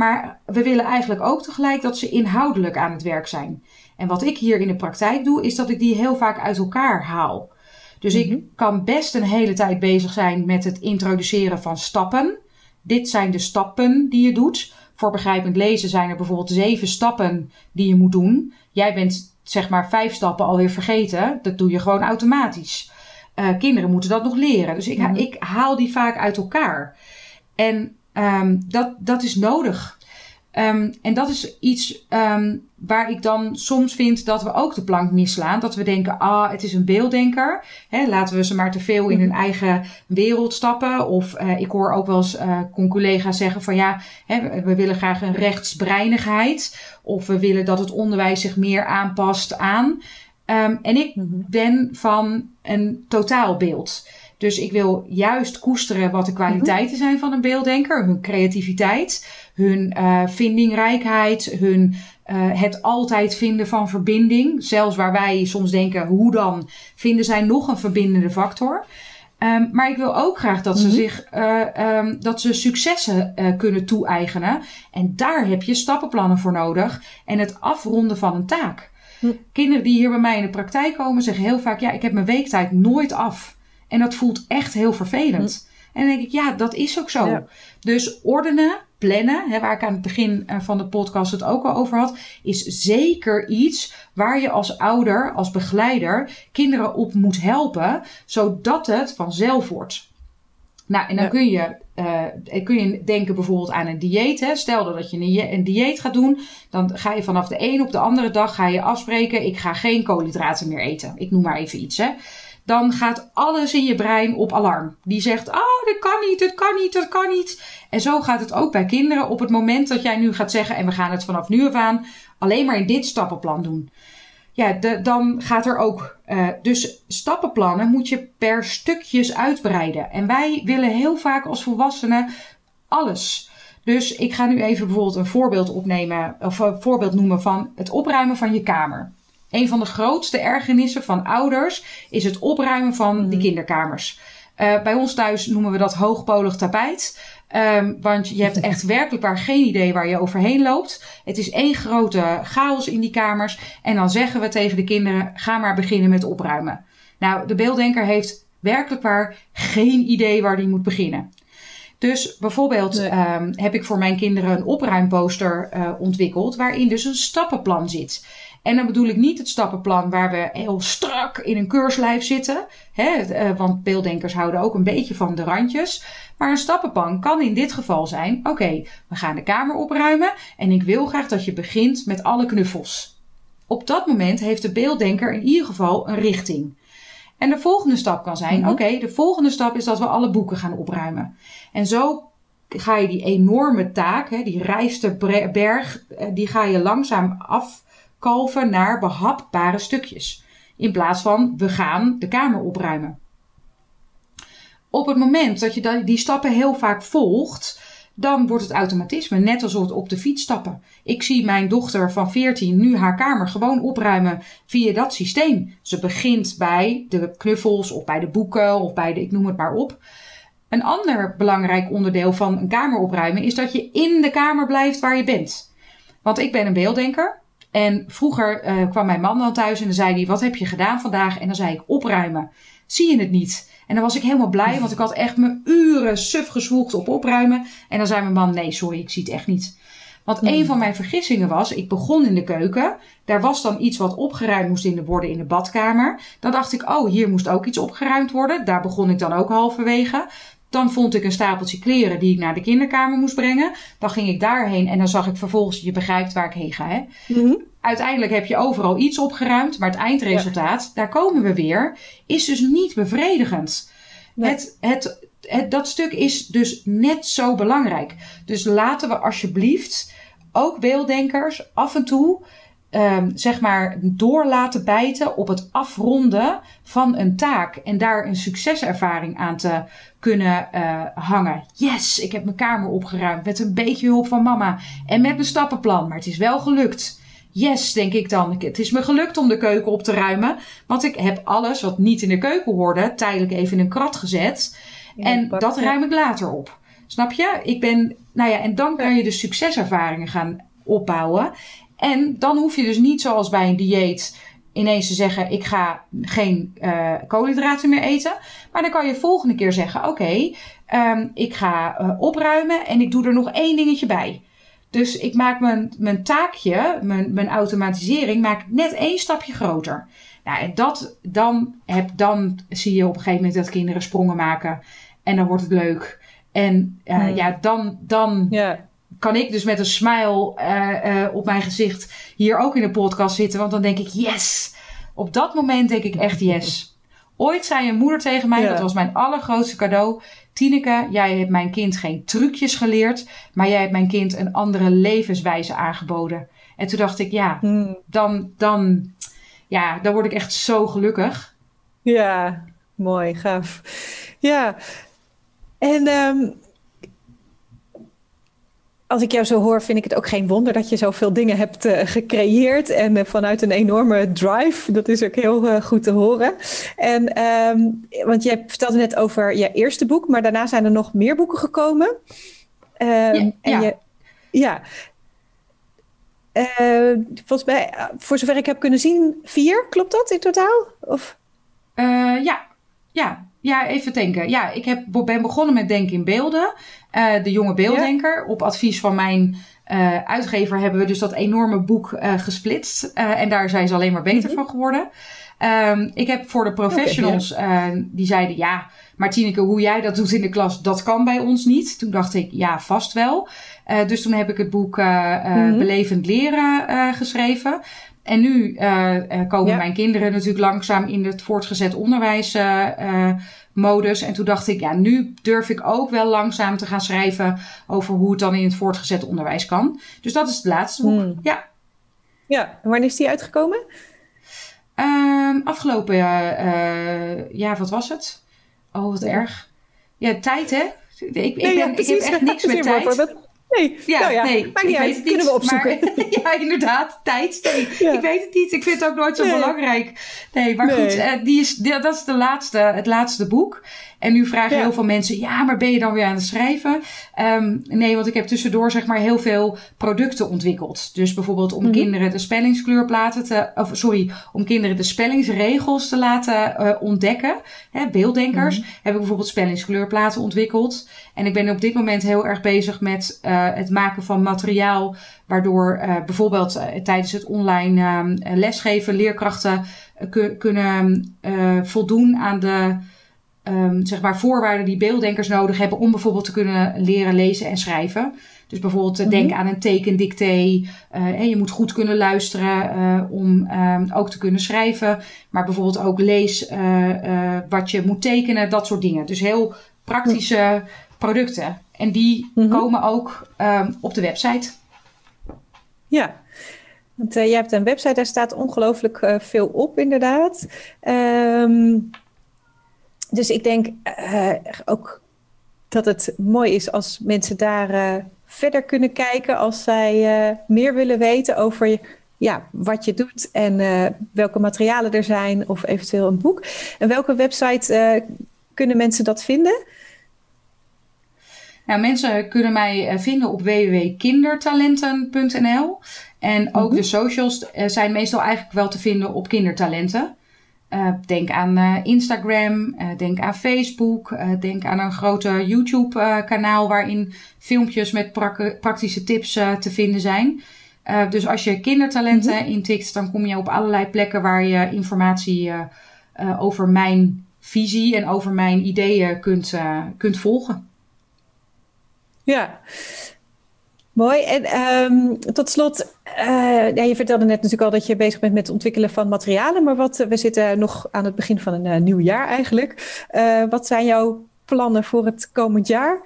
Maar we willen eigenlijk ook tegelijk dat ze inhoudelijk aan het werk zijn. En wat ik hier in de praktijk doe, is dat ik die heel vaak uit elkaar haal. Dus ik mhm. kan best een hele tijd bezig zijn met het introduceren van stappen. Dit zijn de stappen die je doet. Voor begrijpend lezen zijn er bijvoorbeeld zeven stappen die je moet doen. Jij bent zeg maar vijf stappen alweer vergeten. Dat doe je gewoon automatisch. Uh, kinderen moeten dat nog leren. Dus ik, mhm. ik haal die vaak uit elkaar. En Um, dat, dat is nodig. Um, en dat is iets um, waar ik dan soms vind dat we ook de plank misslaan. Dat we denken, ah, het is een beelddenker. Hè, laten we ze maar te veel in hun eigen wereld stappen. Of uh, ik hoor ook wel eens uh, collega's zeggen van ja, hè, we willen graag een rechtsbreinigheid. Of we willen dat het onderwijs zich meer aanpast aan. Um, en ik mhm. ben van een totaalbeeld. Dus ik wil juist koesteren wat de kwaliteiten zijn van een beelddenker. Hun creativiteit, hun uh, vindingrijkheid, hun uh, het altijd vinden van verbinding. Zelfs waar wij soms denken, hoe dan, vinden zij nog een verbindende factor. Um, maar ik wil ook graag dat ze mhm. zich, uh, um, dat ze successen uh, kunnen toe-eigenen. En daar heb je stappenplannen voor nodig. En het afronden van een taak. Hm. Kinderen die hier bij mij in de praktijk komen, zeggen heel vaak: Ja, ik heb mijn weektijd nooit af. En dat voelt echt heel vervelend. Hm. En dan denk ik, ja, dat is ook zo. Dus ordenen, plannen, hè, waar ik aan het begin eh, van de podcast het ook al over had, is zeker iets waar je als ouder, als begeleider, kinderen op moet helpen, zodat het vanzelf wordt. Nou, en dan kun, je, uh, kun je denken bijvoorbeeld aan een dieet. Hè. Stel dat je een, een dieet gaat doen, dan ga je vanaf de een op de andere dag ga je afspreken: ik ga geen koolhydraten meer eten. Ik noem maar even iets. Hè dan gaat alles in je brein op alarm. Die zegt: Oh, dit kan niet, dit kan niet, dat kan niet. En zo gaat het ook bij kinderen. Op het moment dat jij nu gaat zeggen: En we gaan het vanaf nu af aan alleen maar in dit stappenplan doen. Ja, dan gaat er ook. Uh, dus stappenplannen moet je per stukjes uitbreiden. En wij willen heel vaak als volwassenen alles. Dus ik ga nu even bijvoorbeeld een voorbeeld opnemen, of een voorbeeld noemen van het opruimen van je kamer. Een van de grootste ergernissen van ouders is het opruimen van de mhm. kinderkamers. Uh, bij ons thuis noemen we dat hoogpolig tapijt. Um, want je hebt echt werkelijk waar geen idee waar je overheen loopt. Het is één grote chaos in die kamers. En dan zeggen we tegen de kinderen: ga maar beginnen met opruimen. Nou, de beelddenker heeft werkelijk waar geen idee waar die moet beginnen. Dus bijvoorbeeld um, heb ik voor mijn kinderen een opruimposter uh, ontwikkeld, waarin dus een stappenplan zit. En dan bedoel ik niet het stappenplan waar we heel strak in een keurslijf zitten. Hè, eh, want beelddenkers houden ook een beetje van de randjes. Maar een stappenplan kan in dit geval zijn: oké, okay, we gaan de kamer opruimen. En ik wil graag dat je begint met alle knuffels. Op dat moment heeft de beelddenker in ieder geval een richting. En de volgende stap kan zijn: mhm. oké, de volgende stap is dat we alle boeken gaan opruimen. En zo ga je die enorme taak, hè, die rijste berg, eh, die ga je langzaam af kalven naar behapbare stukjes. In plaats van we gaan de kamer opruimen. Op het moment dat je die stappen heel vaak volgt, dan wordt het automatisme. Net als het op de fiets stappen. Ik zie mijn dochter van 14 nu haar kamer gewoon opruimen via dat systeem. Ze begint bij de knuffels of bij de boeken of bij de, ik noem het maar op. Een ander belangrijk onderdeel van een kamer opruimen is dat je in de kamer blijft waar je bent. Want ik ben een beelddenker. En vroeger uh, kwam mijn man dan thuis en dan zei hij: Wat heb je gedaan vandaag? En dan zei ik: Opruimen. Zie je het niet? En dan was ik helemaal blij, want ik had echt mijn uren suf gezwoegd op opruimen. En dan zei mijn man: Nee, sorry, ik zie het echt niet. Want een van mijn vergissingen was, ik begon in de keuken. Daar was dan iets wat opgeruimd moest worden in de badkamer. Dan dacht ik, oh, hier moest ook iets opgeruimd worden. Daar begon ik dan ook halverwege. Dan vond ik een stapeltje kleren die ik naar de kinderkamer moest brengen. Dan ging ik daarheen en dan zag ik vervolgens, je begrijpt waar ik heen ga. Hè? Mhm. Uiteindelijk heb je overal iets opgeruimd, maar het eindresultaat, daar komen we weer, is dus niet bevredigend. Het, het, het, dat stuk is dus net zo belangrijk. Dus laten we alsjeblieft ook beelddenkers af en toe um, zeg maar door laten bijten op het afronden van een taak. En daar een succeservaring aan te kunnen uh, hangen. Yes, ik heb mijn kamer opgeruimd met een beetje hulp van mama. En met mijn stappenplan. Maar het is wel gelukt. Yes, denk ik dan. Het is me gelukt om de keuken op te ruimen. Want ik heb alles wat niet in de keuken hoorde, tijdelijk even in een krat gezet. en dat ruim ik later op. Snap je? Ik ben, nou ja, en dan kan je de succeservaringen gaan opbouwen. En dan hoef je dus niet zoals bij een dieet ineens te zeggen: ik ga geen uh, koolhydraten meer eten. Maar dan kan je volgende keer zeggen: oké, okay, um, ik ga uh, opruimen en ik doe er nog één dingetje bij. Dus ik maak mijn, mijn taakje, mijn, mijn automatisering, maak net één stapje groter. Nou, en dat, dan, heb, dan zie je op een gegeven moment dat kinderen sprongen maken. En dan wordt het leuk. En uh, hmm. ja, dan, dan ja kan ik dus met een smile uh, uh, op mijn gezicht hier ook in de podcast zitten. Want dan denk ik, yes. Op dat moment denk ik echt yes. Ooit zei een moeder tegen mij, dat was mijn allergrootste cadeau. Tineke, jij hebt mijn kind geen trucjes geleerd, maar jij hebt mijn kind een andere levenswijze aangeboden. En toen dacht ik, ja, hmm. dan, dan, ja, dan word ik echt zo gelukkig. Ja, mooi, gaaf. Ja, en um, als ik jou zo hoor, vind ik het ook geen wonder dat je zoveel dingen hebt uh, gecreëerd. En uh, vanuit een enorme drive. Dat is ook heel uh, goed te horen. En, um, want je vertelde net over je eerste boek, maar daarna zijn er nog meer boeken gekomen. Um, ja, en ja. Je, ja. volgens mij, voor zover ik heb kunnen zien, vier. Klopt dat in totaal? Of? ja, ja, ja, even denken. Ja, ik heb, ben begonnen met Denken in Beelden. Uh, de jonge beelddenker. Op advies van mijn uh, uitgever hebben we dus dat enorme boek uh, gesplitst. en daar zijn ze alleen maar beter mhm. van geworden. Um, ik heb voor de professionals, okay, die zeiden ja, Martineke, hoe jij dat doet in de klas, dat kan bij ons niet. Toen dacht ik, ja, vast wel. dus toen heb ik het boek mm Belevend Leren geschreven. En nu uh, komen mijn kinderen natuurlijk langzaam in het voortgezet onderwijs uh, modus. En toen dacht ik, ja, nu durf ik ook wel langzaam te gaan schrijven over hoe het dan in het voortgezet onderwijs kan. Dus dat is het laatste boek. Hmm. Ja. Ja, en wanneer is die uitgekomen? Um, afgelopen, ja, wat was het? Oh, wat erg. Ja, tijd hè? Ik, ik, ben, ja, ik heb echt niks met tijd. Nee, ja, nou ja, nee, maakt niet uit. Niet, Kunnen we opzoeken. Maar, ja, inderdaad. Tijd. Nee, ik weet het niet. Ik vind het ook nooit zo belangrijk. Nee, maar goed. Uh, die is, die, dat is de laatste, het laatste boek. En nu vragen heel veel mensen, ja, maar ben je dan weer aan het schrijven? Um, nee, want ik heb tussendoor zeg maar heel veel producten ontwikkeld. Dus bijvoorbeeld om mhm. kinderen de spellingskleurplaten te, of sorry, om kinderen de spellingsregels te laten uh, ontdekken. Hè, beelddenkers mm heb ik bijvoorbeeld spellingskleurplaten ontwikkeld. En ik ben op dit moment heel erg bezig met uh, het maken van materiaal waardoor uh, bijvoorbeeld uh, tijdens het online uh, lesgeven leerkrachten kunnen voldoen aan de um, zeg maar voorwaarden die beelddenkers nodig hebben om bijvoorbeeld te kunnen leren lezen en schrijven. Dus bijvoorbeeld mm -hmm. denk aan een tekendictee. Uh, je moet goed kunnen luisteren uh, om uh, ook te kunnen schrijven. Maar bijvoorbeeld ook lees wat je moet tekenen, dat soort dingen. Dus heel praktische producten. En die mm -hmm. komen ook ehm, op de website. Ja, want je hebt een website, daar staat ongelooflijk veel op, inderdaad. Um, dus ik denk uh, ook dat het mooi is als mensen daar verder kunnen kijken als zij meer willen weten over ja, wat je doet en welke materialen er zijn of eventueel een boek. En welke website kunnen mensen dat vinden? Nou, mensen kunnen mij vinden op www.kindertalenten.nl. En ook de mhm. socials zijn meestal eigenlijk wel te vinden op kindertalenten. Uh, denk aan uh, Instagram, uh, denk aan Facebook, denk aan een grote YouTube-kanaal waarin filmpjes met praktische tips te vinden zijn. dus als je kindertalenten mm intikt, dan kom je op allerlei plekken waar je informatie over mijn visie en over mijn ideeën kunt, kunt volgen. Ja, Mooi. En um, tot slot, uh, ja, je vertelde net natuurlijk al dat je bezig bent met het ontwikkelen van materialen. Maar wat, we zitten nog aan het begin van een uh, nieuw jaar eigenlijk. Wat zijn jouw plannen voor het komend jaar?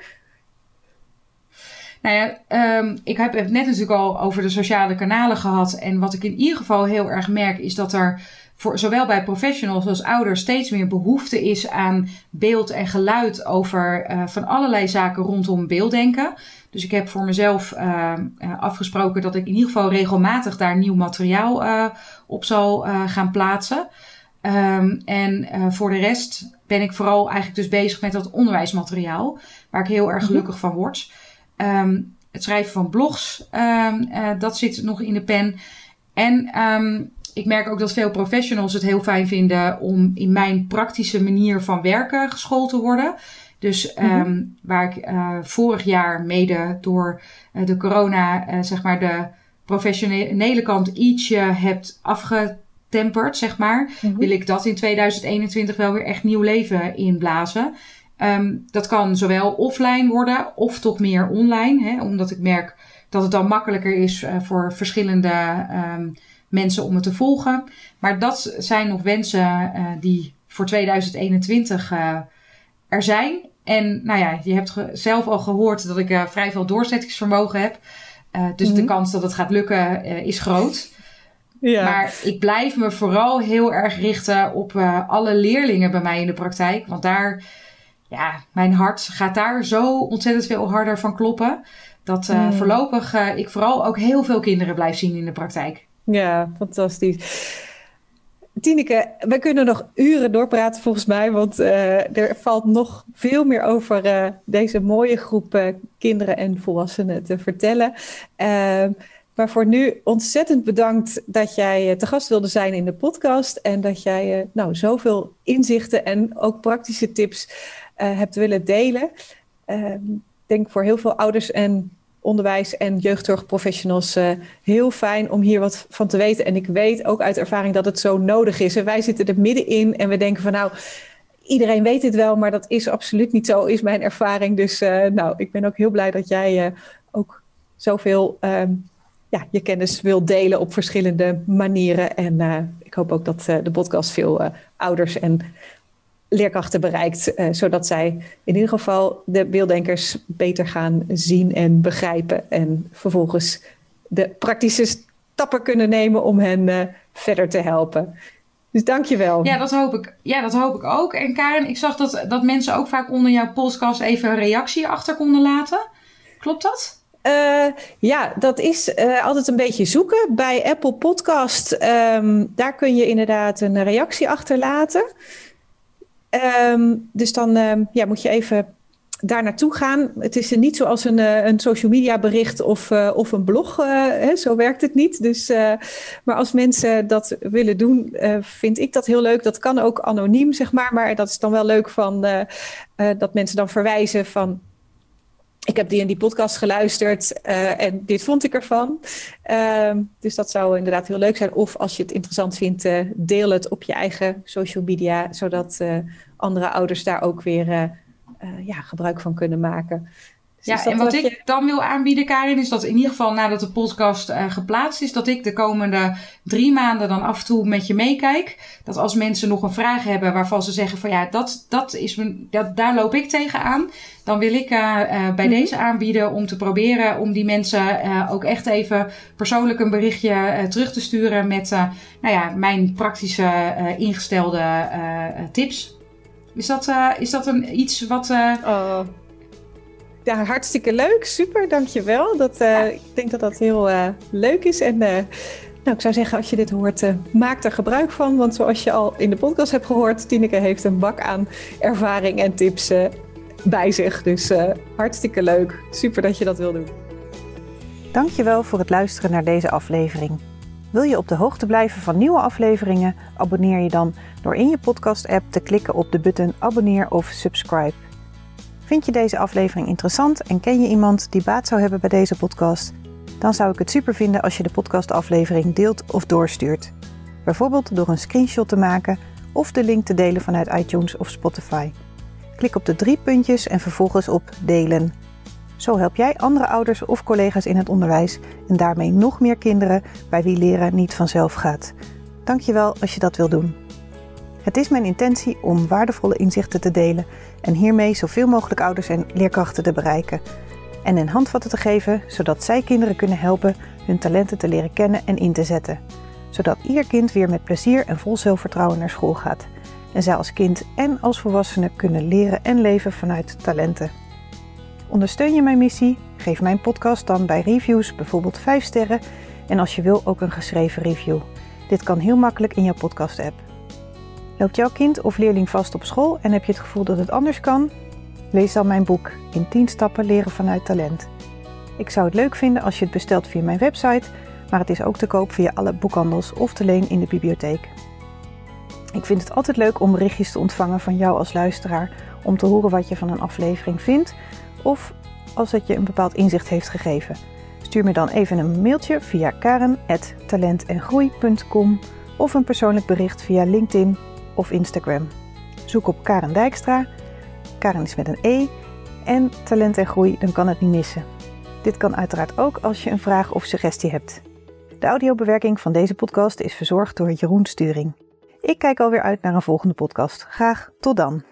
Nou ja, um, ik heb het net natuurlijk al over de sociale kanalen gehad. En wat ik in ieder geval heel erg merk, is dat er voor zowel bij professionals als ouders steeds meer behoefte is aan beeld en geluid over uh, van allerlei zaken rondom beelddenken. Dus ik heb voor mezelf uh, afgesproken dat ik in ieder geval regelmatig daar nieuw materiaal uh, op zal gaan plaatsen. Um, en voor de rest ben ik vooral eigenlijk dus bezig met dat onderwijsmateriaal, waar ik heel erg mhm. gelukkig van word. Um, het schrijven van blogs, um, dat zit nog in de pen. En ik merk ook dat veel professionals het heel fijn vinden om in mijn praktische manier van werken geschoold te worden. Dus um, waar ik uh, vorig jaar mede door uh, de corona, uh, zeg maar, de professionele kant ietsje hebt afgetemperd, zeg maar, mm wil ik dat in 2021 wel weer echt nieuw leven inblazen. Um, dat kan zowel offline worden of toch meer online, hè, omdat ik merk dat het dan makkelijker is voor verschillende um, mensen om het te volgen. Maar dat zijn nog wensen uh, die voor 2021 uh, er zijn. En nou ja, je hebt zelf al gehoord dat ik uh, vrij veel doorzettingsvermogen heb. dus de mhm. kans dat het gaat lukken is groot. Ja. Maar ik blijf me vooral heel erg richten op alle leerlingen bij mij in de praktijk. Want daar, ja, mijn hart gaat daar zo ontzettend veel harder van kloppen. Dat mm. voorlopig ik vooral ook heel veel kinderen blijf zien in de praktijk. Ja, fantastisch. Tineke, we kunnen nog uren doorpraten volgens mij, want uh, er valt nog veel meer over uh, deze mooie groep uh, kinderen en volwassenen te vertellen. Ehm, maar voor nu ontzettend bedankt dat jij te gast wilde zijn in de podcast en dat jij nou, zoveel inzichten en ook praktische tips hebt willen delen. Ehm, ik denk voor heel veel ouders en onderwijs en jeugdzorgprofessionals uh, heel fijn om hier wat van te weten. En ik weet ook uit ervaring dat het zo nodig is. En wij zitten er middenin en we denken van nou, iedereen weet dit wel, maar dat is absoluut niet zo, is mijn ervaring. Dus uh, nou, ik ben ook heel blij dat jij uh, ook zoveel uh, ja, je kennis wil delen op verschillende manieren. En ik hoop ook dat de podcast veel ouders en leerkrachten bereikt, uh, zodat zij in ieder geval de beelddenkers beter gaan zien en begrijpen en vervolgens de praktische stappen kunnen nemen om hen uh, verder te helpen. Dus dank je wel. Ja, dat hoop ik. Ja, dat hoop ik ook. En Karen, ik zag dat, dat mensen ook vaak onder jouw podcast even een reactie achter konden laten. Klopt dat? Uh, ja, dat is uh, altijd een beetje zoeken. Bij Apple Podcast, um, daar kun je inderdaad een reactie achterlaten. Um, dus dan um, ja, moet je even daar naartoe gaan. Het is niet zoals een, uh, een social media bericht of, uh, of een blog. Uh, hè, zo werkt het niet. Dus, maar als mensen dat willen doen, vind ik dat heel leuk. Dat kan ook anoniem, zeg maar. Maar dat is dan wel leuk van, dat mensen dan verwijzen van ik heb die in die podcast geluisterd uh, en dit vond ik ervan. Uh, dus dat zou inderdaad heel leuk zijn. Of als je het interessant vindt, uh, deel het op je eigen social media, zodat eh, andere ouders daar ook weer ja, gebruik van kunnen maken. Ja, en wat ik dan wil aanbieden, Karin, is dat in ieder geval nadat de podcast uh, geplaatst is, dat ik de komende drie maanden dan af en toe met je meekijk. Dat als mensen nog een vraag hebben waarvan ze zeggen van ja, dat, dat is mijn, dat, daar loop ik tegenaan. Dan wil ik uh, uh, bij mhm. deze aanbieden om te proberen om die mensen ook echt even persoonlijk een berichtje terug te sturen met nou ja, mijn praktische ingestelde tips. Is dat, is dat een, iets wat. Oh Ja, hartstikke leuk. Super, dankjewel. Dat, uh, Ik denk dat dat heel uh, leuk is. En uh, nou, ik zou zeggen, als je dit hoort, maak er gebruik van. Want zoals je al in de podcast hebt gehoord, Tineke heeft een bak aan ervaring en tips bij zich. Dus hartstikke leuk. Super dat je dat wil doen. Dankjewel voor het luisteren naar deze aflevering. Wil je op de hoogte blijven van nieuwe afleveringen? Abonneer je dan door in je podcast-app te klikken op de button abonneer of subscribe. Vind je deze aflevering interessant en ken je iemand die baat zou hebben bij deze podcast? Dan zou ik het super vinden als je de podcastaflevering deelt of doorstuurt. Bijvoorbeeld door een screenshot te maken of de link te delen vanuit iTunes of Spotify. Klik op de drie puntjes en vervolgens op delen. Zo help jij andere ouders of collega's in het onderwijs en daarmee nog meer kinderen bij wie leren niet vanzelf gaat. Dankjewel als je dat wil doen. Het is mijn intentie om waardevolle inzichten te delen en hiermee zoveel mogelijk ouders en leerkrachten te bereiken. En een handvatten te geven zodat zij kinderen kunnen helpen hun talenten te leren kennen en in te zetten. Zodat ieder kind weer met plezier en vol zelfvertrouwen naar school gaat. En zij als kind en als volwassene kunnen leren en leven vanuit talenten. Ondersteun je mijn missie? Geef mijn podcast dan bij reviews bijvoorbeeld 5 sterren en als je wil ook een geschreven review. Dit kan heel makkelijk in jouw podcast-app. Loopt jouw kind of leerling vast op school en heb je het gevoel dat het anders kan? Lees dan mijn boek In 10 stappen leren vanuit talent. Ik zou het leuk vinden als je het bestelt via mijn website, maar het is ook te koop via alle boekhandels of te leen in de bibliotheek. Ik vind het altijd leuk om berichtjes te ontvangen van jou als luisteraar om te horen wat je van een aflevering vindt of als het je een bepaald inzicht heeft gegeven. Stuur me dan even een mailtje via karen.talentengroei.com of een persoonlijk bericht via LinkedIn of Instagram. Zoek op Karen Dijkstra. Karen is met een E. En talent en groei, dan kan het niet missen. Dit kan uiteraard ook als je een vraag of suggestie hebt. De audiobewerking van deze podcast is verzorgd door Jeroen Sturing. Ik kijk alweer uit naar een volgende podcast. Graag tot dan.